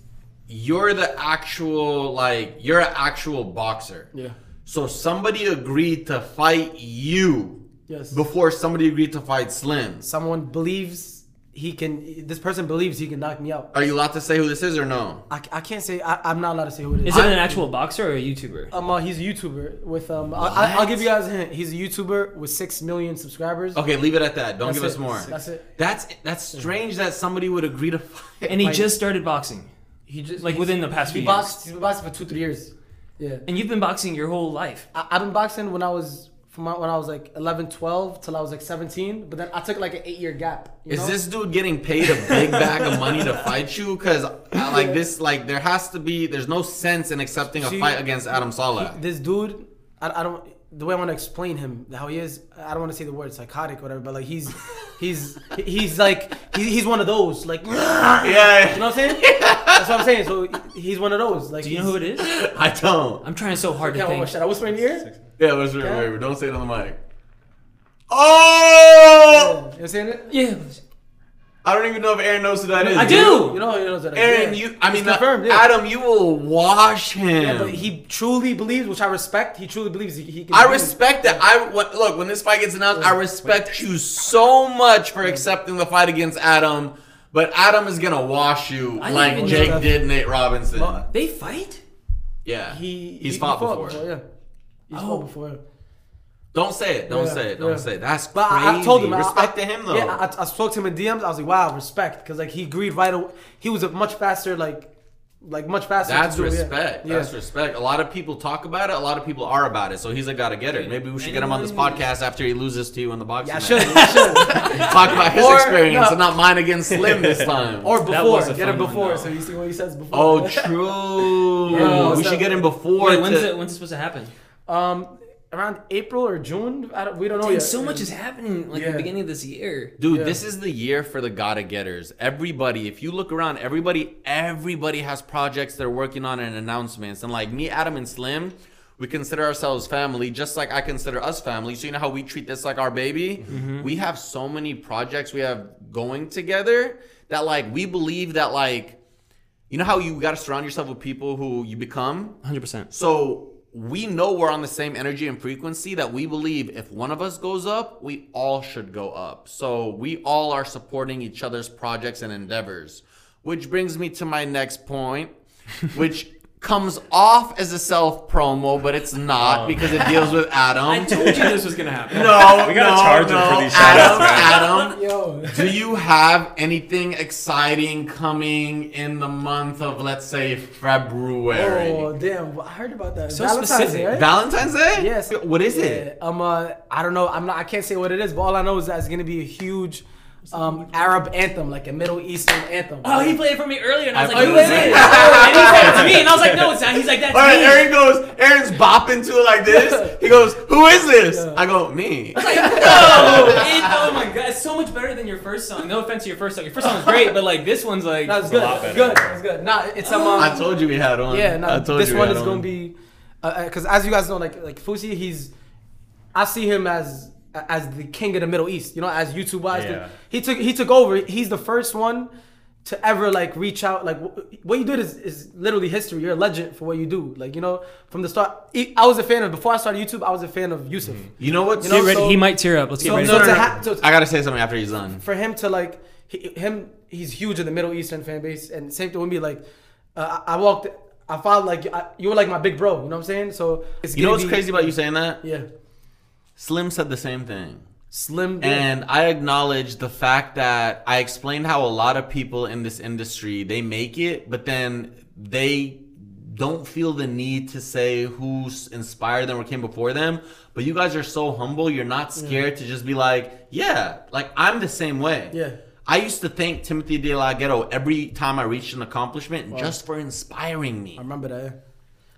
you're the actual like you're an actual boxer. Yeah. So somebody agreed to fight you Yes. before somebody agreed to fight Slim. Someone believes he can. This person believes he can knock me out. Are you allowed to say who this is or no? I, I can't say. I, I'm not allowed to say who it is. Is it I- an actual boxer or a YouTuber? Um, uh, he's a YouTuber with um. I, I, I'll give you guys a hint. He's a YouTuber with six million subscribers. Okay, leave it at that. Don't That's give us more. That's it. That's that's strange that somebody would agree to fight. And he Like- just started boxing. He just Like, within the past he few boxed, He's been boxing for two three years. Yeah. And you've been boxing your whole life. I, I've been boxing when I was from my, when I was like 11, 12 till I was like 17. But then I took like an eight year gap. you Is know? this dude getting paid a big bag of money to fight you? Because like this, like there has to be. There's no sense in accepting a See, fight against Adam Saleh. this dude? I, I don't. The way I want to explain him, how he is, I don't want to say the word psychotic or whatever, but like he's, he's, he's like, he, he's one of those, like, yeah, you know what I'm saying? That's what I'm saying. So he's one of those. Like, Do you know who it is? I don't. I'm trying so hard to Okay, think. should I whisper in your ear? Yeah, let's wait, Okay. wait, wait, don't say it on the mic. Oh! You know what I'm? Yeah. I don't even know if Aaron knows who that is. I do. You know, you know that. Aaron, yeah. you. I mean, It's confirmed. Yeah. Adam, you will wash him. Yeah, but he truly believes, which I respect. He truly believes he, he can. I do- respect that. I what, look when this fight gets announced. I respect you so much for accepting the fight against Adam, but Adam is gonna wash you I like Jake did Nate Robinson. Well, They fight? yeah, He he's he, fought, he before. Yeah, he's Oh. fought before. Don't say it. Don't Yeah, say it. Don't yeah. say it. That's But crazy. I, I told him I- respect I, to him though. Yeah, I, I spoke to him in DMs. I was like, wow, respect, because like he agreed right away. He was a much faster, like, like much faster. to That's do it, yeah. respect. Yeah. That's respect. A lot of people talk about it. A lot of people are about it. So he's a gotta get it. Maybe we should get him on this podcast after he loses to you in the boxing. Yeah, I should. I should. Talk about his Or- experience no. and not mine against Slim this time. or before. Get him fun one, before, so you see what he says before. oh, true. Yeah, we should get him before. Wait, when's it when's it supposed to happen? Um, around April or June. I don't, we don't know Dude, yet. so much is happening like Yeah. the beginning of this year. Dude, Yeah. this is the year for the gotta getters. Everybody, if you look around, everybody, everybody has projects they're working on and announcements. And like me, Adam, and Slim, we consider ourselves family, just like I consider us family. So you know how we treat this like our baby. We have so many projects we have going together that like we believe that like, you know how you gotta surround yourself with people who you become. 100%. So we know we're on the same energy and frequency that we believe if one of us goes up, we all should go up. So we all are supporting each other's projects and endeavors. Which brings me to my next point, which comes off as a self promo, but it's not because it deals with Adam. I told you this was gonna happen. no, We gotta no, charge him for these shout-outs, Adam, Adam, Yo, do you have anything exciting coming in the month of, let's say, February? oh damn! I heard about that. So Valentine's specific. Day, right? Valentine's Day? Yes. What is Yeah, it? Um, uh, I don't know. I'm not. I can't say what it is, but all I know is that it's gonna be a huge um, Arab anthem, like a Middle Eastern anthem. Oh, he played it for me earlier, and I was I like, "Who is played is it. it?" and he said it to me, and I was like, "No, it's not." He's like, "That's All right, me." Aaron goes, Aaron's bopping to it like this. He goes, Who is this? Yeah. I go, Me. Like, no, it, oh my god, it's so much better than your first song. No offense to your first song. Your first song was great, but like this one's like, That's a good. lot That's better. good. That's good. Nah, it's um. um I told you we had one. Yeah, I no, told this you we one had is gonna be because as you guys know, like like Fousey, he's I see him as as the king of the Middle East. You know, as YouTube wise, Yeah. he took he took over. He's the first one to ever like reach out. Like what you did is is literally history. You're a legend for what you do. Like you know, from the start, I I was a fan of before I started YouTube. I was a fan of Yusuf. You know what? You know, ready. so- he might tear up. Let's get so- ready. so no, no, to no. ha- so- I gotta say something after he's done. for him to like he, him he's huge in the middle eastern fan base and same thing with me like uh, I, I walked i followed like I, you were like my big bro you know what i'm saying so it's You know what's be- crazy about you saying that? yeah Slim said the same thing. slim did. And I acknowledge the fact that I explained how a lot of people in this industry they make it, but then they don't feel the need to say who's inspired them or came before them. But you guys are so humble, you're not scared to just be like, yeah, like I'm the same way. Yeah. I used to thank Timothy De La Ghetto every time I reached an accomplishment just for inspiring me. i remember that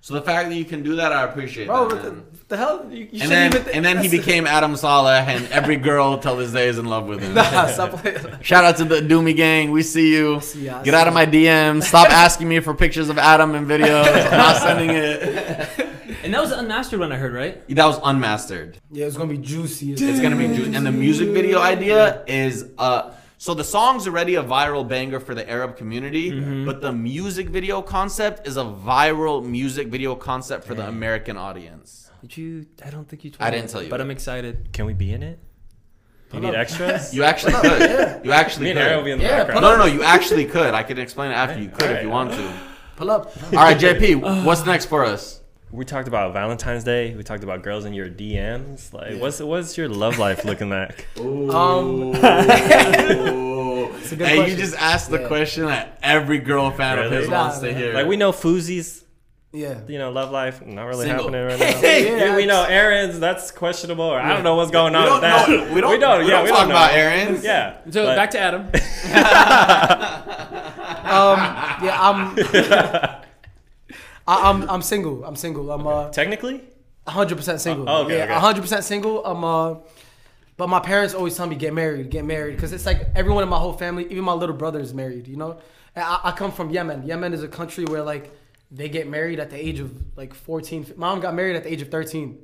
So the fact that you can do that, I appreciate bro that. what the, the hell you, you And shouldn't then, even think- and then he became Adam Saleh, and every girl till this day is in love with him. nah, stop playing. Shout out to the Doomy gang. We see you. see ya, Get see out of my DMs. Stop asking me for pictures of Adam and videos. I'm not sending it. And And that was unmastered one I heard, right? That was unmastered. Yeah, it's gonna be juicy. It's gonna be juicy. And the music video idea is uh so the song's already a viral banger for the Arab community, mm-hmm. but the music video concept is a viral music video concept for the American audience. Did you? I don't think you told I didn't tell you but that. I'm excited. Can we be in it? Do you need extras? You actually could. You actually Me and Aaron will be could. in the Yeah, background. No, no, no. You actually could. I could explain it after you could if Alright. you want to. Pull up. All right, JP. What's next for us? We talked about Valentine's Day. We talked about girls in your DMs. Like, what's what's your love life looking like? Um, It's a good hey, you just asked the Yeah. question that every girl fan of his Really? wants to man. hear. Like we know Fousey's, yeah. you know, love life not really Single. happening right now. Yeah, we know Aaron's that's questionable, or I don't know what's going on we with don't that. know. We don't. We don't. we yeah, don't we talk don't know. about Aaron's. Yeah. So but- back to Adam. Um, yeah, I'm. I, I'm I'm single. I'm single. I'm uh technically. 100 percent single. Oh, okay, yeah, okay. 100 percent single. I'm uh, but my parents always tell me get married, get married, because it's like everyone in my whole family, even my little brother is married. You know, I, I come from Yemen. Yemen is a country where like they get married at the age of like 14. Mom got married at the age of 13.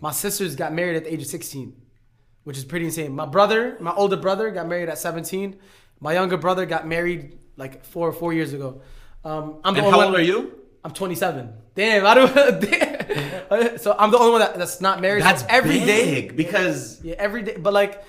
My sisters got married at the age of 16, which is pretty insane. My brother, my older brother, got married at 17. My younger brother got married like four or four years ago. Um, I'm And only how one- old are you? I'm 27. Damn, I don't. Damn. So I'm the only one that, that's not married. That's so every day. big because Yeah, every day. But like,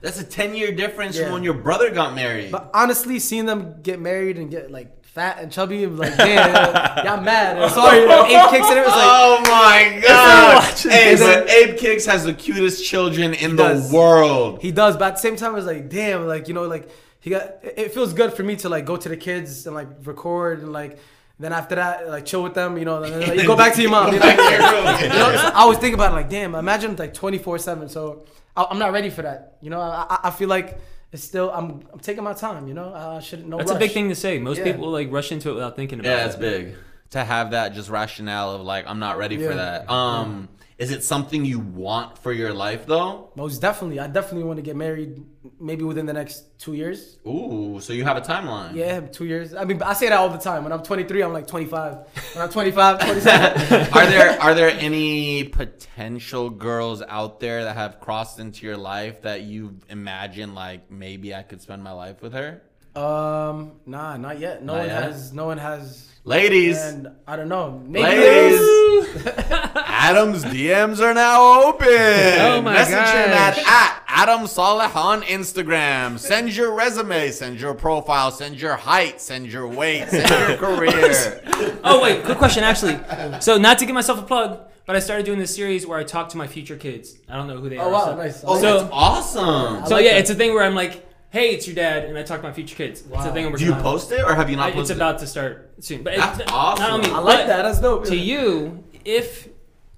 that's a ten year difference Yeah. from when your brother got married. but honestly, seeing them get married and get like fat and chubby, I'm like, damn, y'all mad. I'm sorry, Abe kicks and it. It was like, oh my god! Hey, And then- but Abe Kicks has the cutest children in the does. world. he does, but at the same time, it's like, damn, like you know, like he got. It it feels good for me to like go to the kids and like record and like. Then after that, like chill with them, you know. Then like, you go back to your mom. You know, Back to your room. You know, so I always think about it like, damn, imagine like 24 seven. So I, I'm not ready for that. You know, I, I- I feel like it's still I'm I'm taking my time. You know, I shouldn't. No That's a big thing to say. Most Yeah. people like rush into it without thinking about Yeah, it. Yeah, it's big to have that just rationale of like I'm not ready for that. Um, is it something you want for your life though? Most definitely, I definitely want to get married. Maybe within the next two years. Ooh, so you have a timeline. Yeah, two years. I mean, I say that all the time. When I'm 23, I'm like 25. When I'm 25, 27. are there are there any potential girls out there that have crossed into your life that you imagine like maybe I could spend my life with her? um, nah, not yet. No Not one yet? has. No one has. Ladies, And I don't know. Maybe ladies. Adam's DMs are now open. Oh my Message him at, gosh. at Adam Saleh on Instagram. Send your resume, send your profile, send your height, send your weight, send your career. Oh wait, quick question actually. So not to give myself a plug, but I started doing this series where I talk to my future kids. I don't know who they Oh are. wow, so, nice. Oh, So- that's awesome. so like yeah, that. it's a thing where I'm like, hey, it's your dad, and I talk to my future kids. It's a thing. I'm Do you post it or have you not I- It's posted about to start soon, but That's it's awesome. not on. I like but that. That's dope. To you, if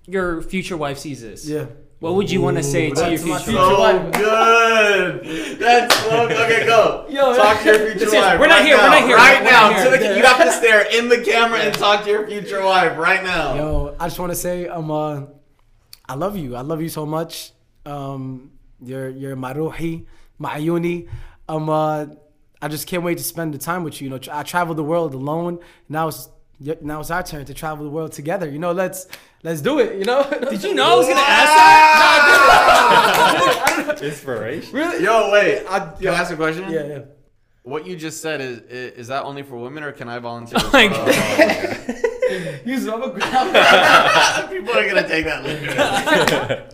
your future wife sees this, Yeah. what would you want to say to your future future wife? So wife. good. That's so okay. Go. Yo, talk to your future is- wife. we're not right here, we're not here, Right we're now, not to the- you have to stare in the camera and talk to your future wife right now. Yo, I just want to say, um, uh, I love you. I love you so much. Um, you're you're maruhi, ma'ayuni. Um, uh, I just can't wait to spend the time with you. You know, I traveled the world alone. Now it's now it's our turn to travel the world together. You know, let's let's do it. You know. Did you know I was gonna ask that? Inspiration. really? Yo, wait. can I ask a question? Yeah, yeah. What you just said is, is is that only for women or can I volunteer? Oh my as well? Yusuf, I'm a. People are gonna take that literally.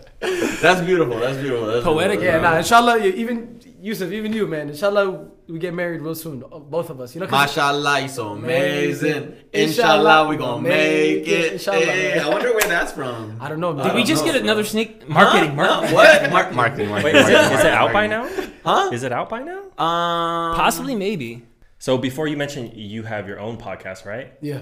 That's beautiful. That's beautiful. That's Poetic, beautiful. Yeah, nah. Inshallah, even Yusuf, even you, man. Inshallah, we get married real soon. Both of us. You know. 'cause- Mashallah, you're so amazing. Amazing. Inshallah, we gonna make it. Inshallah. Hey, I wonder where that's from. I don't know, man. Did we don't just know, get bro. another sneak marketing? Huh? marketing. Huh? What? Mark, marketing, marketing. Wait, is it, marketing, is it out by now? Huh? Is it out by now? Um, Possibly, maybe. So before you mentioned you have your own podcast, right? Yeah.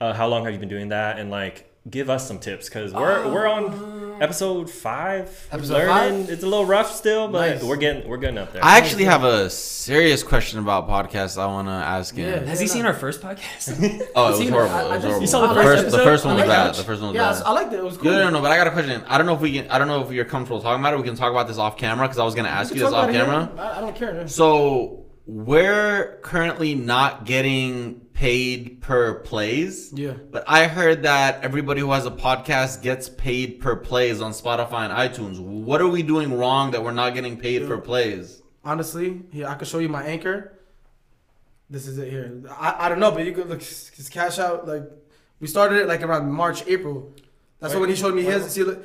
Uh, how long have you been doing that? And like, give us some tips because we're we're on um, episode five. Episode learning. five? It's a little rough still, but Nice. we're getting we're getting up there. I actually have a serious question about podcasts. I want to ask him. Yeah. Has he seen our first podcast? Oh, it was horrible. I- It was just- horrible. You saw the the first first, the first one was bad. The first one was Yeah, bad. I liked it. It was cool. No, no, no, but I got a question. I don't know if we can. I don't know if you're comfortable talking about it. We can talk about this off camera because I was gonna ask We you this off camera. I, I don't care. So we're currently not getting paid per plays. Yeah. But I heard that everybody who has a podcast gets paid per plays on Spotify and iTunes. What are we doing wrong that we're not getting paid for plays? Honestly, here I can show you my anchor. This is it here. I, I don't know, but you could look his cash out like we started it like around March, April. That's when he showed me his. See, look,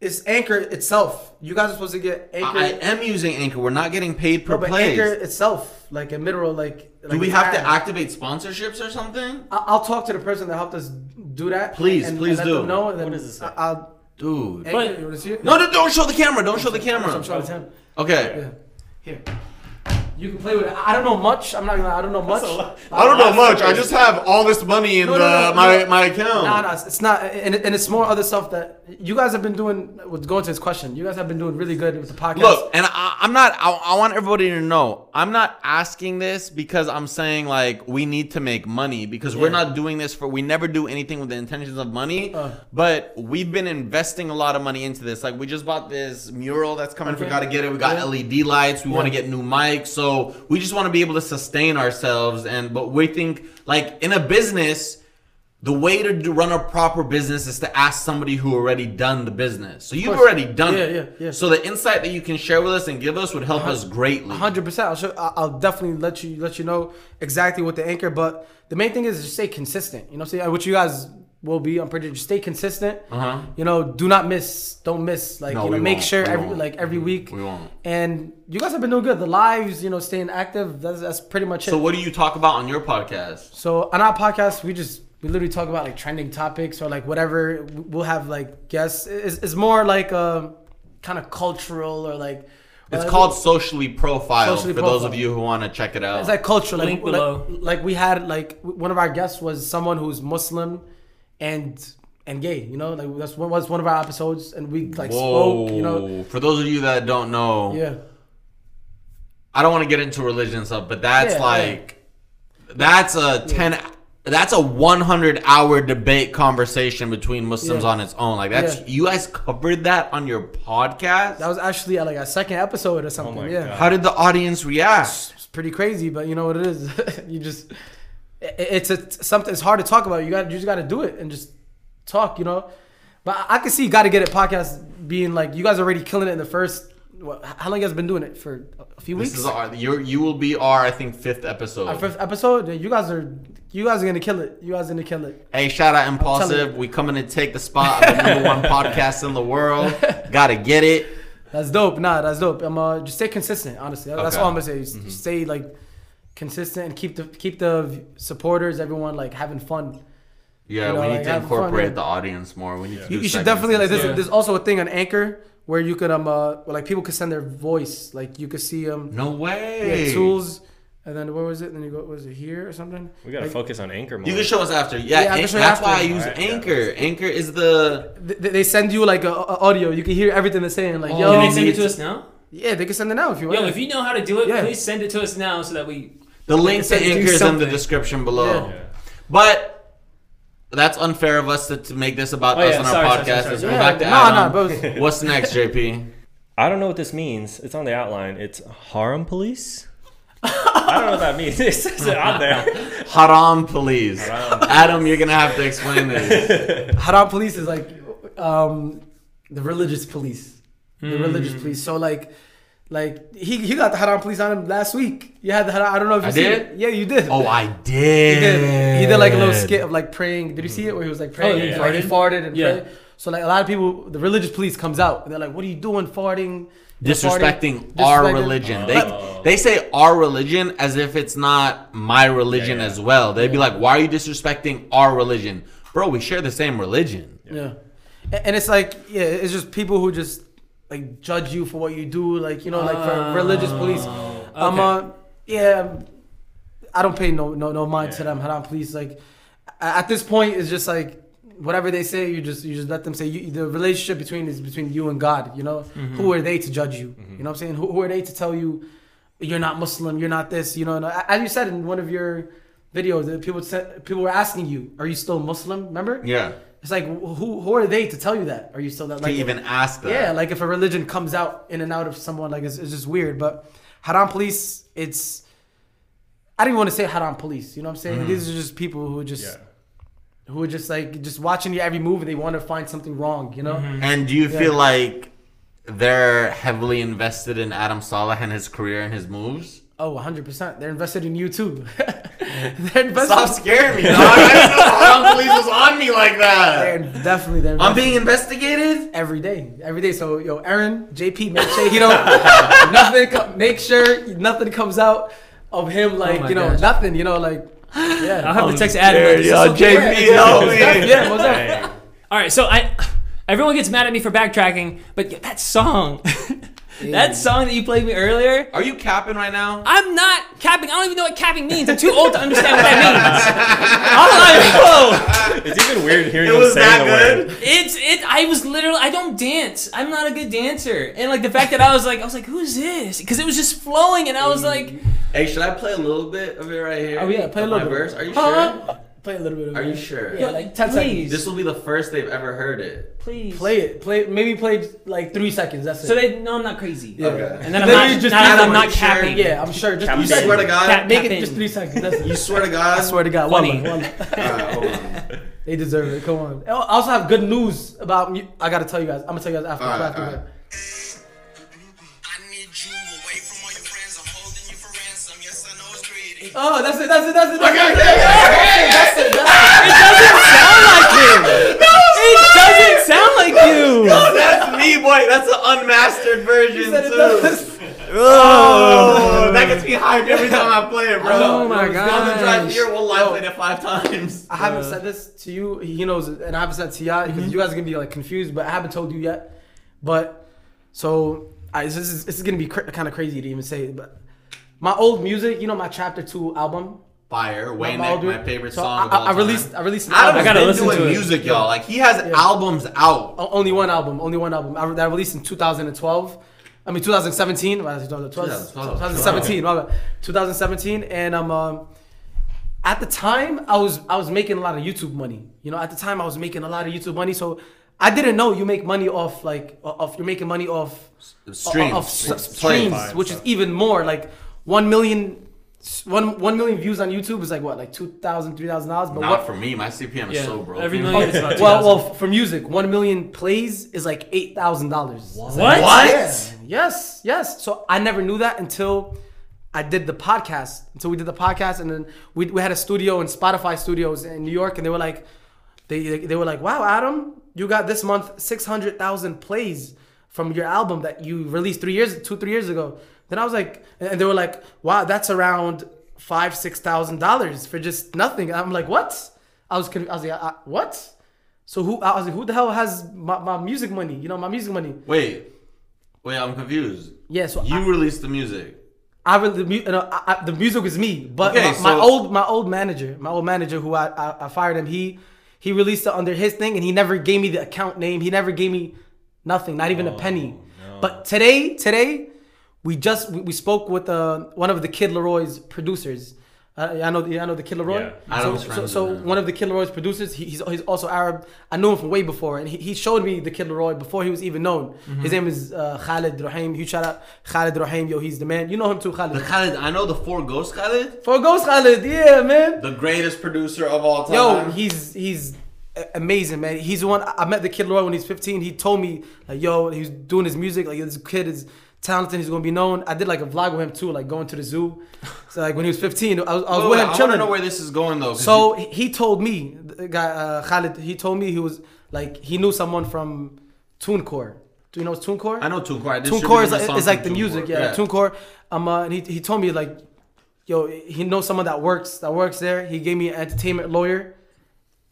it's anchor itself. You guys are supposed to get anchor. I am using Anchor. We're not getting paid per no, but plays. anchor itself, like a mineral, like. Do like we an have to activate sponsorships or something? I- I'll talk to the person that helped us do that. Please, and, please and let do. Them know, and then What does it say? I- I'll. Dude. Anchor, But- you wanna see it? No, no, don't show the camera. Don't show the camera. I'm showing to him. Okay. Yeah. Here. You can play with it. I don't know much. I'm not gonna. I don't know much. I don't know much. I just have all this money in No, no, the, no, my no. my account. Nah, nah, it's- it's not, and, it- and it's more other stuff that you guys have been doing. With going to this question, you guys have been doing really good with the podcast. Look, and I, I'm not. I, I want everybody to know. I'm not asking this because I'm saying like we need to make money because we're not doing this for. We never do anything with the intentions of money. Uh. but we've been investing a lot of money into this. Like we just bought this mural that's coming. We got to get it. We got Yeah. LED lights. We want to get new mics. So we just want to be able to sustain ourselves. And but we think like in a business. The way to do, run a proper business is to ask somebody who already done the business. So you've already done Yeah, it. yeah, yeah. So the insight that you can share with us and give us would help us greatly. hundred percent. I'll show. I- I'll definitely let you let you know exactly what the anchor. But the main thing is just stay consistent. You know, what which you guys will be. I'm pretty. Just stay consistent. Uh-huh. You know, do not miss. Don't miss. Like No, you know, make won't. sure We every won't. like every week. We won't. And you guys have been doing good. The lives, you know, staying active. That's that's pretty much it. So what do you talk about on your podcast? So on our podcast, we just we literally talk about like trending topics or like whatever. We'll have like guests. It's, it's more like um kind of cultural or like It's uh, called Socially Profiled Socially for those of you who want to check it out. It's like cultural. Like, Link like, below. like we had like one of our guests was someone who's Muslim and and gay. You know, like that's what was one of our episodes, and we like Whoa. spoke. You know, For those of you that don't know, yeah. I don't want to get into religion stuff, but that's Yeah, like that's a 10 that's a 100 hour debate conversation between Muslims Yeah. on its own. Like that's Yeah. you guys covered that on your podcast? That was actually like a second episode or something. my yeah. God. How did the audience react? it's pretty crazy, but you know what it is. you just it- it's a something. It's hard to talk about. You got you just got to do it and just talk. You know, but I, I can see you got to get it podcast being like you guys are already killing it in the first. What, how long you guys been doing it for? A few weeks. This is our you you will be our I think fifth episode. Our fifth episode. You guys are you guys are gonna kill it. You guys are gonna kill it. Hey, shout out Impulsive. We coming to take the spot of the number one podcast in the world. Gotta get it. That's dope. Nah, that's dope. I'm uh, just stay consistent. Honestly, that's Okay. Mm-hmm. all I'm gonna say. Just Stay like consistent and keep the keep the supporters, everyone like having fun. Yeah, You know, we need like, to have fun, incorporate the audience more. We need to. You, you should definitely like. There's, stuff. there's also a thing on Anchor where you could um uh like people could send their voice. Like you could see um No way. yeah, tools, and then where was it? then you go was it here or something? We gotta Like, focus on Anchor more. You can show us after. Yeah, Yeah, I An- that's after. why I use Alright, yeah. Anchor. Anchor is the. They, they send you like a, a audio. You can hear everything they're saying. Like Oh, yo, Can they send it to us now? yeah, they can send it now if you want. Yo, if you know how to do it, Yeah. please send it to us now so that we. The link to Anchor is in the description below. Yeah. Yeah. But that's unfair of us to, to make this about Oh, us yeah, on our sorry, sorry, podcast. sorry, Let's sorry. Yeah, back to nah, nah, Adam. bro. What's next, JP? I don't know what this means. It's on the outline. It's harem police. I don't know what that means. It says it on there. Haram police. Haram. Adam, you're gonna have to explain this. Haram police is like um the religious police. The Hmm. religious police. So like like he he got the haram police on him last week. You had the haram, I don't know if you I see did? it. Yeah, you did. Oh, I did. He did. did. He did like a little skit of like praying. Did you see it where he was like praying? Oh, yeah, like he farted and Yeah. prayed. So like a lot of people, the religious police comes out and they're like, "What are you doing, farting?" You're disrespecting farting." our religion. They Oh. they say our religion as if it's not my religion Yeah, yeah. as well. They'd be like, "Why are you disrespecting our religion, bro? We share the same religion." Yeah. A- And it's like, yeah, it's just people who just like judge you for what you do, like you know, like for religious police. Um, okay. uh, yeah, I don't pay no no no mind to them. Haram police, like at this point, it's just like whatever they say, you just you just let them say. You, the relationship between is between you and God. You know, who are they to judge you? You know what I'm saying? Who, who are they to tell you you're not Muslim, you're not this? You know, and as you said in one of your videos, people said people were asking you, "Are you still Muslim?" Remember? Yeah, It's like who who are they to tell you that? Are you still that? to Like, even ask that. yeah, like if a religion comes out in and out of someone, like it's, it's just weird. But haram police, it's I don't even want to say haram police. You know what I'm saying? Mm-hmm. These are just people who just Yeah. who are just like just watching your every move and they want to find something wrong. You know? Mm-hmm. And do you feel like they're heavily invested in Adam Saleh and his career and his moves? Oh, 100. percent They're invested in you too. they're invested. Stop scaring me, dog. I didn't know Haram Police was on me like They're that. definitely they're I'm being investigated. every day, every day. So yo, Aaron, JP, make sure you know nothing. Co- make sure nothing comes out of him oh like my you know gosh. nothing. You know like yeah. I'll have to oh, text Adam. like, Yo, okay? JP, help me. yeah, most definitely. Dang. All right, so I, everyone gets mad at me for backtracking, but that song, that song that you played me earlier, Are you capping right now? I'm not capping. I don't even know what capping means. I'm too old to understand what that means. All I know, It's even weird hearing It him was the good? word. it's it. I was literally. I don't dance. I'm not a good dancer, and like the fact that I was like, I was like, who's this? Because it was just flowing, and I was like, Hey, should I play a little bit of it right here? Oh, yeah, play a Of little my bit. verse. Are you Huh? sure? Play a little bit. Of Are it. you sure? Yeah, like 10 please, seconds. This will be the first they've ever heard it. please, Play it. Play maybe play like three seconds. That's it. So they know I'm not crazy. Yeah. Okay. And then I'm not, just not, I'm not are sure? capping. yeah, I'm sure. Just Cap- You swear to God? Cap- Make Cap it just three seconds. That's You swear to God? I swear to God. Funny. Wallah, wallah. Alright, hold on. They deserve it. Come on. Oh, I also have good news about me. I gotta tell you guys. I'm gonna tell you guys after. Alright, after alright. that. Oh, that's it. That's it. That's it. That's Okay, it. okay, okay. That's it. That's It doesn't sound like you. It doesn't sound like you. Oh, that's me, boy. That's an unmastered version it. too. Oh, that gets me hyped every time I play it, bro. Oh my Yo, Golden Drive gosh. here. We'll live played it five times. I haven't said this to you. He knows, it, and I haven't said to y'all because Mm-hmm. you guys are gonna be like confused. But I haven't told you yet. But so I, this is this is gonna be cr- kind of crazy to even say. But my old music, you know, my Chapter Two album. Fire, my Wayne, old- my favorite so song. I, of all I, I released. Time. I released. An album. I gotta been listen doing to it. music, y'all. Like he has albums out. O- Only one album. Only one album. I, that I released in 2012. I mean 2017. Well, 2012, 2012. 2017. 2017. And um, um, at the time, I was I was making a lot of YouTube money. You know, at the time, I was making a lot of YouTube money. So I didn't know you make money off like off. You're making money off Streams. of s- Plays. streams, Spotify and which is even more. Like one million. One, one million views on YouTube is like what, like two thousand, three thousand dollars. But Not what, for me. My CPM is so broke. every million is about well, well, for music, one million plays is like eight thousand dollars. What? Yeah. Yes, yes. So I never knew that until I did the podcast. Until we did the podcast, and then we, we had a studio in Spotify Studios in New York, and they were like, they they were like, wow, Adam, you got this month six hundred thousand plays from your album that you released three years, two three years ago. Then I was like, and they were like, wow, that's around five six thousand dollars for just nothing. And I'm like, what? I was I was like, uh, what? So who? I was like, who the hell has my, my music money? You know, my music money. Wait, wait. I'm confused. Yeah. So You I, released the music. I really the, you know, I, I, the music was me, but Okay, my, my old my old manager, my old manager who I, I I fired him. He he released it under his thing, and he never gave me the account name. He never gave me nothing, not even a penny. But today, today, we just we, we spoke with uh, one of the Kid LAROI's producers. Uh, I know I know the Kid LAROI. Yeah. I so know so, so one of the Kid LAROI's producers. He, he's he's also Arab. I knew him from way before, and he, he showed me the Kid LAROI before he was even known. Mm-hmm. His name is uh, Khaled Rohaim. Huge shout out Khaled Rohaim. Yo, he's the man. You know him too, Khalid. The Khaled, I know the Four Ghost Khaled, Four Ghost Khalid, yeah, man. the greatest producer of all time. Yo, he's he's amazing, man. He's the one I met the kid LAROI when he's 15. He told me like, yo, he's doing his music. Like this kid is talented. He's gonna be known. I did like a vlog with him too, like going to the zoo. So like when he was 15, I was, I was Wait, with him I chilling. to know where this is going though. So he he told me, the guy uh, Khalid, he told me he was like he knew someone from TuneCore. Do you know TuneCore? you- I know TuneCore. I TuneCore is like, is like the music, TuneCore. yeah. TuneCore. Um, uh, and he, he told me like, yo, he knows someone that works that works there. He gave me an entertainment lawyer,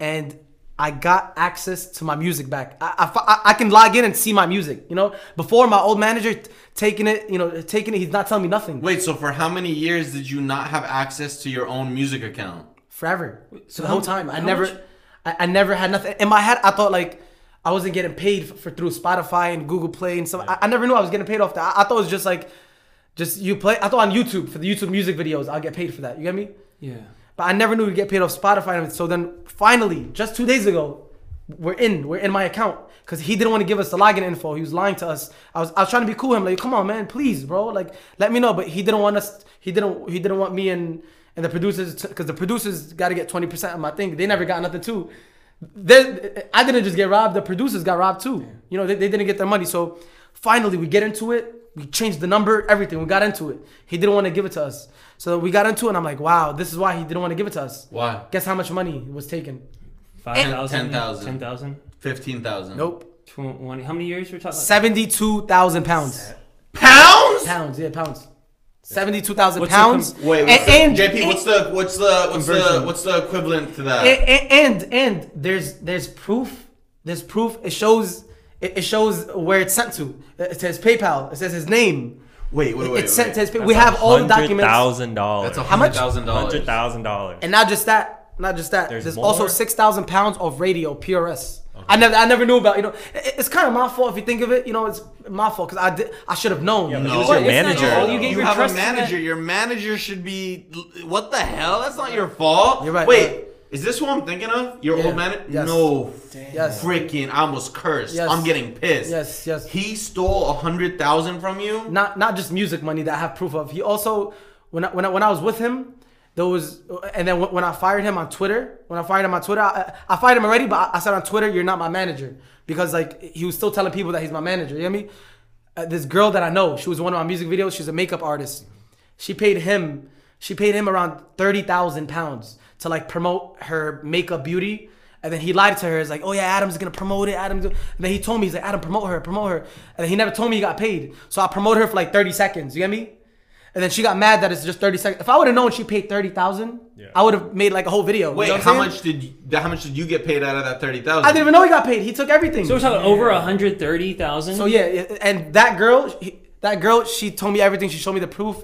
and I got access to my music back. I, I, I- I can log in and see my music. You know, before my old manager t- taking it, you know, taking it, he's not telling me nothing. Wait, so for how many years did you not have access to your own music account? forever. So the how- whole time, I never, I, I never had nothing in my head. I thought like I wasn't getting paid for, for through Spotify and Google Play and stuff. I, I never knew I was getting paid off that. I, I thought it was just like, just you play. I thought on YouTube for the YouTube music videos, I'll get paid for that. You get me? Yeah. But I never knew we'd get paid off Spotify. So then finally, just two days ago, we're in. We're in my account because he didn't want to give us the login info. He was lying to us. I was I was trying to be cool. with him like, come on, man, please, bro, like let me know. But he didn't want us. He didn't. He didn't want me and and the producers because the producers got to get twenty percent of my thing. They never got nothing too. They, I didn't just get robbed. The producers got robbed too. You know, they, they didn't get their money. So finally, we get into it. We changed the number, everything. We got into it. He didn't want to give it to us. So we got into it, and I'm like, wow, this is why he didn't want to give it to us. Why? Guess how much money was taken? 5,000? 10,000. 10,000? Fifteen thousand. Nope, 20, how many years we're talking about? seventy-two thousand pounds. Pounds. Pounds, yeah, pounds. Seventy-two thousand What's pounds. com- Wait, and, what's the, and- JP, and- what's the what's the what's the what's the equivalent to that? and, and and there's there's proof. There's proof. It shows it, it shows where it's sent to. It says PayPal. It says his name. wait, wait, wait. it's sent wait. to his. Pay- we have all the documents. Thousand dollars. That's a How much? hundred thousand dollars. Hundred thousand dollars. And not just that. Not just that. There's There's, more? also six thousand pounds of radio PRS. I never, I never knew about. You know, it- it's kind of my fault if you think of it. You know, it's my fault because I did, I should have known. but he No, was your your manager. manager. You gave You your have a trust to that- manager. Your manager should be. What the hell? That's not your fault. You're right, Wait, right. Is this who I'm thinking of? Your Yeah. old manager? Yes. No. Yes. Freaking! I almost cursed. Yes. I'm getting pissed. Yes, yes. He stole a hundred thousand from you. not not just music money that I have proof of. He also when I, when I, when I was with him, there was and then when, I fired him on Twitter, when I fired him on Twitter, I, I fired him already, but I, I said on Twitter, "You're not my manager," because like he was still telling people that he's my manager. You know what I mean? Uh, this girl that I know, she was one of my music videos. She's a makeup artist. She paid him. She paid him around thirty thousand pounds to like promote her makeup beauty. And then he lied to her. It's like, oh yeah, Adam's gonna promote it. Adam's. Gonna... And then he told me, he's like, Adam, promote her, promote her. And then he never told me he got paid. So I promoted her for like 30 seconds. You get me? And then she got mad that it's just 30 seconds. If I would have known she paid 30,000, I would have made like a whole video. Wait, you know how saying? much did you, how much did you get paid out of that thirty thousand? I didn't even know he got paid. He took everything. So we're talking over 130,000? So yeah, yeah, and that girl, he- that girl, she told me everything. She showed me the proof,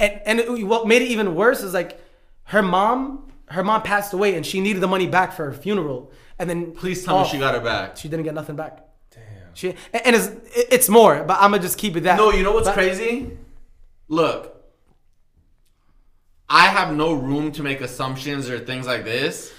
and and it- what made it even worse is like her mom, her mom passed away, and she needed the money back for her funeral. And then Please tell oh, me she got it oh, back. She didn't get nothing back. Damn. She and it's it's more, but I'm gonna just keep it that. No, you know what's But- crazy? Look, I have no room to make assumptions or things like this.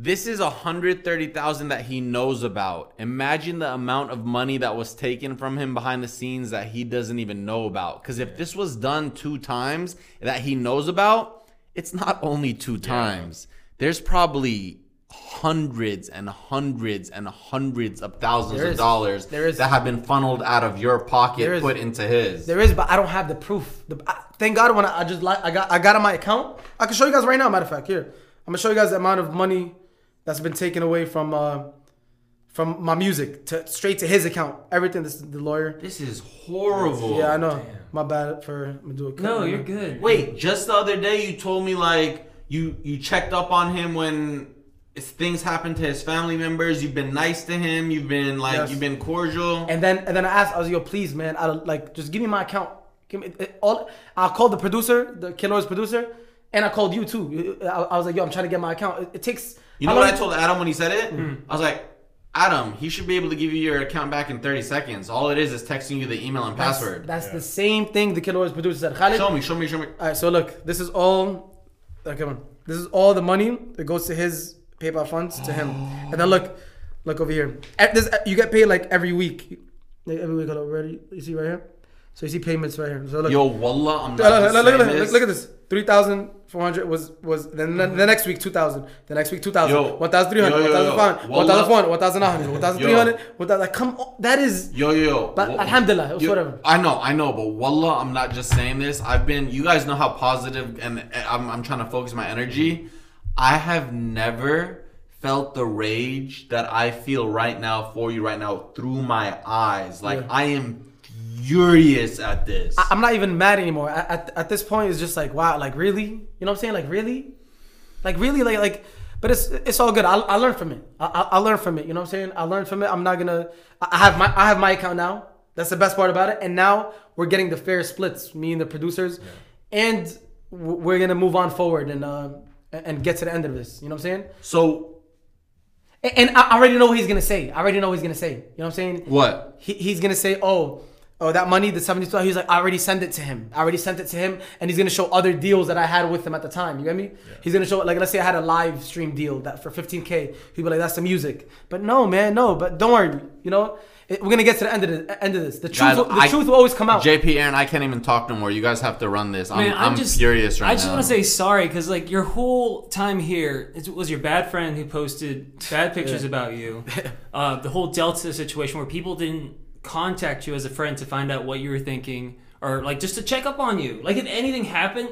This is a hundred thirty thousand that he knows about. Imagine the amount of money that was taken from him behind the scenes that he doesn't even know about. Because if this was done two times that he knows about, it's not only two times. There's probably hundreds and hundreds and hundreds of thousands of dollars is. that have been funneled out of your pocket is. put into his. There is, but I don't have the proof. The, I, thank God when I, I just like I got I got on my account. I can show you guys right now. Matter of fact, here I'm gonna show you guys the amount of money that's been taken away from uh, from my music to straight to his account. Everything. This is the lawyer. This is horrible. Yeah, I know. My bad for I'm gonna do a cut No, you're now. good. Wait, just the other day you told me like you you checked up on him when things happened to his family members. You've been nice to him. You've been like Yes. you've been cordial. And then and then I asked, I was like, yo, please, man, I don't like just give me my account. Give me it, all. I called the producer, the Killer's producer, and I called you too. I, I was like, yo, I'm trying to get my account. It, it takes. you know what I told Adam when he said it? Hmm. I was like, Adam, he should be able to give you your account back in 30 seconds. All it is is texting you the email and That's, password. that's the same thing the Killer's producer said. Khalid, show me, show me, show me. All right, so look, this is all. uh, come on, this is all the money that goes to his PayPal funds to him, and then look, look over here. At this, you get paid like every week. Like every week, already. You see right here. So you see payments right here. So look, Yo, wallah, I'm not look, just look, look, look, look at this. Three thousand four hundred was was then the, the next week two thousand. The next week two thousand. Yo. One thousand three hundred. Yo, yo, One thousand yo. five hundred. One Wallah. thousand four hundred. One thousand nine hundred. One thousand three hundred. One thousand. Like come on, that is. Yo, yo, yo. But Wa- alhamdulillah, it was Yo, whatever. I know, I know, but wallah, I'm not just saying this. I've been, you guys know how positive and and I'm, I'm trying to focus my energy. I have never felt the rage that I feel right now for you right now through my eyes. Like, Yeah. I am furious at this. I- I'm not even mad anymore. At, at, at this point, it's just like, wow, like really? You know what I'm saying? Like really? Like really? Like like. But it's it's all good. I I learned from it. I I, I learned from it. You know what I'm saying? I learned from it. I'm not gonna. I I have my I have my account now. That's the best part about it. And now we're getting the fair splits, me and the producers, and we're gonna move on forward and uh and get to the end of this. You know what I'm saying? so, And, and I already know what he's gonna say. I already know what he's gonna say. You know what I'm saying? what? he, he's gonna say, oh, oh, that money, the 72, he's like, I already sent it to him. I already sent it to him, and he's gonna show other deals that I had with him at the time. You get me? He's gonna show, like, let's say I had a live stream deal that for 15k. He'd be like, that's the music. But no, man, no. But don't worry, you know. we're gonna get to the end of the end of this. The truth, Guys, will, the I- truth will always come out. JP, Aaron, I can't even talk no more. You guys have to run this. I'm, Man, I'm, just furious right now. I just want to say sorry because like your whole time here, it was your bad friend who posted bad pictures about you. Uh, the whole Delta situation where people didn't contact you as a friend to find out what you were thinking or like just to check up on you. Like if anything happened,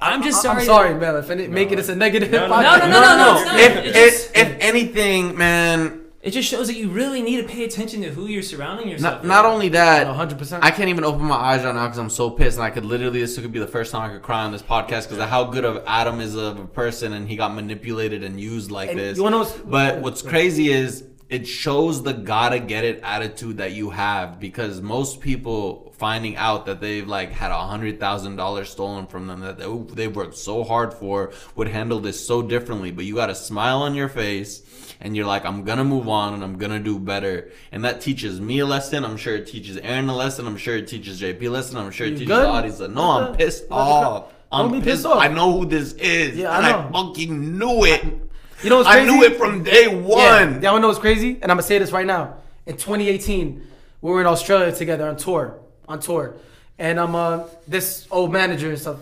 I'm just sorry. I'm that- sorry, man. If any, making this a negative. No, no, podcast. no, no, no, no, it's not. if, if, just- if anything, man, It just shows that you really need to pay attention to who you're surrounding yourself. not, with. not only that, 100%. I can't even open my eyes right now because I'm so pissed, and I could literally this could be the first time I could cry on this podcast because of how good of Adam is of a person, and he got manipulated and used like And this. you wanna know what's- but what's crazy is it shows the gotta get it attitude that you have because most people finding out that they've like had a hundred thousand dollars stolen from them that they, they've worked so hard for would handle this so differently. But you got a smile on your face and you're like, I'm gonna move on and I'm gonna do better. And that teaches me a lesson. I'm sure it teaches Aaron a lesson. I'm sure it teaches JP a lesson. I'm sure it You teaches good? the audience. a- No, I'm pissed off. I'm pissed pissed off. I know who this is. Yeah, I and I, fucking knew it. You know what's crazy? I knew it from day Yeah, one. y'all know what's crazy? And I'm gonna say this right now. In 2018, we were in Australia together on tour, on tour, and I'm uh this old manager and stuff.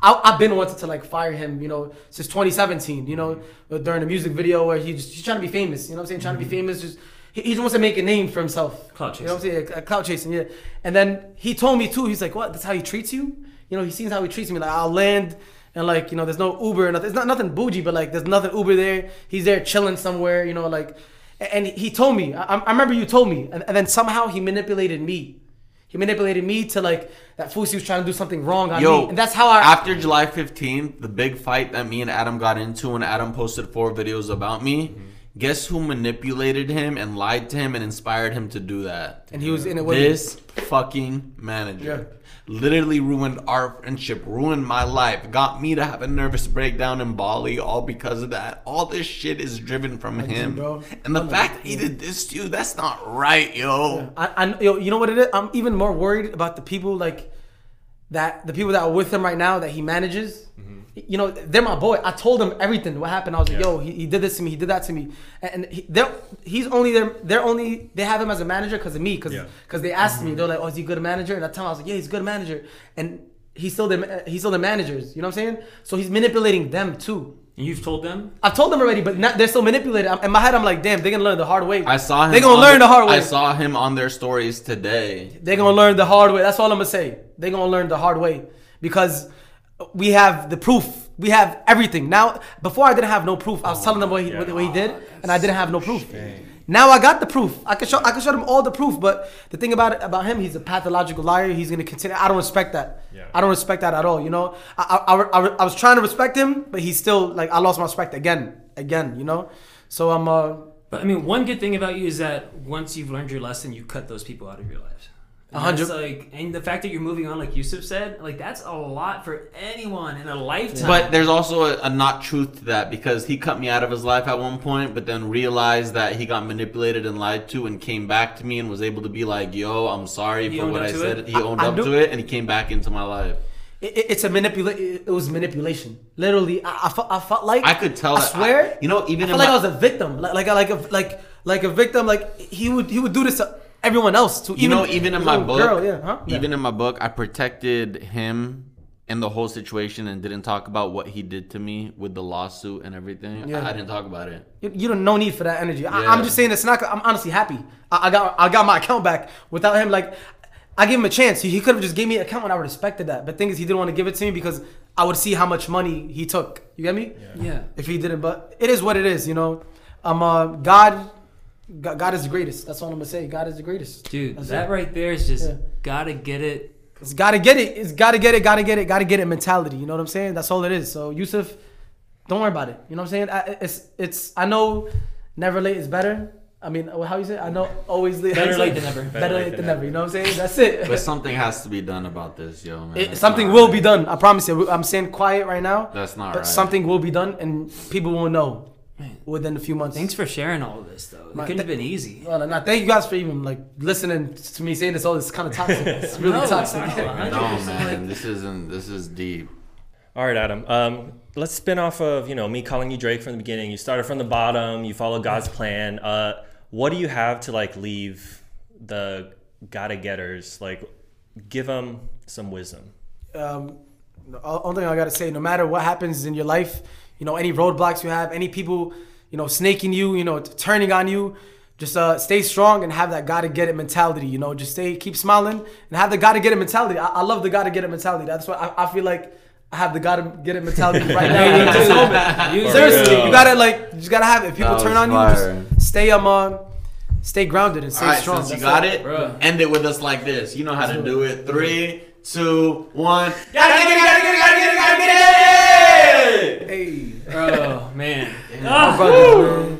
I, I've been wanting to like fire him, you know, since 2017. You know, during a music video where he just, he's trying to be famous. You know what I'm saying? Trying to be famous. Just he, he just wants to make a name for himself. Clout chasing. You know what I'm saying? Clout chasing. Yeah. And then he told me too. He's like, "What? That's how he treats you? You know, he sees how he treats me. Like I'll land." And like you know, there's no Uber, and nothing. It's not nothing bougie, but like there's nothing Uber there. He's there chilling somewhere, you know, like. And he told me, I, I remember you told me, and, and then somehow he manipulated me. He manipulated me to like that Fousey was trying to do something wrong on Yo, me, and that's how I. After July 15th, the big fight that me and Adam got into, and Adam posted four videos about me. Mm-hmm. Guess who manipulated him and lied to him and inspired him to do that? and he was in it with. This fucking manager. Yeah. Literally ruined our friendship, ruined my life, got me to have a nervous breakdown in Bali, all because of that. All this shit is driven from him. bro. And the fact that he did this to you, that's not right, yo. I, I, yo, you know what it is? I'm even more worried about the people like that, the people that are with him right now that he manages. Mm-hmm. You know, they're my boy. I told them everything. What happened? I was like, yo, he, he did this to me. He did that to me. And he, they're, he's only there. They're only they have him as a manager because of me. Because Yeah. they asked me. Mm-hmm. They're like, oh, is he a good manager? And I tell them I was like, yeah, he's a good manager. And he's still the he's still the managers. You know what I'm saying? So he's manipulating them too. You've told them. I've told them already, but not, they're still manipulated. I'm, in my head, I'm like, damn, they're gonna learn the hard way. I saw him. They're gonna learn the- the hard way. I saw him on their stories today. They're gonna learn the hard way. That's all I'm gonna say. They're gonna learn the hard way because we have the proof. We have everything now. Before I didn't have no proof. I was telling them what he, what, what he did, and I didn't have no proof. Now I got the proof. I can show. I can show them all the proof. But the thing about it, about him, he's a pathological liar. He's gonna continue. I don't respect that. Yeah. I don't respect that at all. You know, I, I, I, I was trying to respect him, but he's still like I lost my respect again, again. You know, so I'm. Uh, But I mean, one good thing about you is that once you've learned your lesson, you cut those people out of your lives. And hundred- that's, Like, and the fact that you're moving on, like Yusuf said, like that's a lot for anyone in a lifetime. But there's also a, a not truth to that because he cut me out of his life at one point, but then realized that he got manipulated and lied to, and came back to me and was able to be like, "Yo, I'm sorry He for what I said." it? He owned I up do- to it, and he came back into my life. it, it- it's a manipulate. It was manipulation. Literally, I, I, felt, I felt like I could tell I swear. I- you know, even I in felt like my- I was a victim. Like like like a like like a victim. Like he would he would do this to everyone else. To You know, even in my book, girl, yeah, huh? Yeah. even in my book, I protected him and the whole situation and didn't talk about what he did to me with the lawsuit and everything. Yeah. I, I didn't talk about it. You, you don't no need for that energy. I. I'm just saying it's not. I'm honestly happy. I, I got I got my account back without him. Like I gave him a chance. He, he could have just gave me an account and I respected that. But thing is, he didn't want to give it to me because I would see how much money he took. You get me? yeah. If he didn't, but it is what it is. You know, um, uh, God, God, God is the greatest. That's all I'm gonna say. God is the greatest, Dude, That's that it. right there is just Yeah. gotta get it. It's gotta get it. It's gotta get it. Gotta get it. Gotta get it. Mentality. You know what I'm saying? That's all it is. So Yusuf, don't worry about it. You know what I'm saying? I, it's it's. I know, never late is better. I mean, how you say? it? I know always late. Better late than never. Better, late than never. You know what I'm saying? That's it. But something has to be done about this, yo, man. It- something will right. be done. I promise you. I'm saying quiet right now. That's not But right. something will be done, and people will know Man. within a few months. Thanks for sharing all of this, though. It couldn't have been easy. Well, and I thank you guys for even like listening to me saying this. All this kind of toxic. It's really No, toxic. no, No, man, this isn't. This is deep. All right, Adam. Um, let's spin off of you know me calling you Drake from the beginning. You started from the bottom. You followed God's plan. Uh, what do you have to like leave the gotta getters? Like, give them some wisdom. um, the only thing I gotta say, no matter what happens in your life, you know, any roadblocks you have, any people, you know, snaking you, you know, t- turning on you, just uh, stay strong and have that gotta get it mentality. You know, just stay, keep smiling and have the gotta get it mentality. I, I love the gotta get it mentality. That's what I, I feel like. I have the gotta get it mentality right now in this moment. You- Seriously, real. you gotta like, you just gotta have it. If people turn on fire. you, just stay um, uh, stay grounded and stay All right, strong. since you That's got it. it, Bruh. end it with us like this. You know how to do it. Three, two, one. Gotta get it, gotta get it, gotta get it, gotta get it! Hey, Oh man. Ah, man.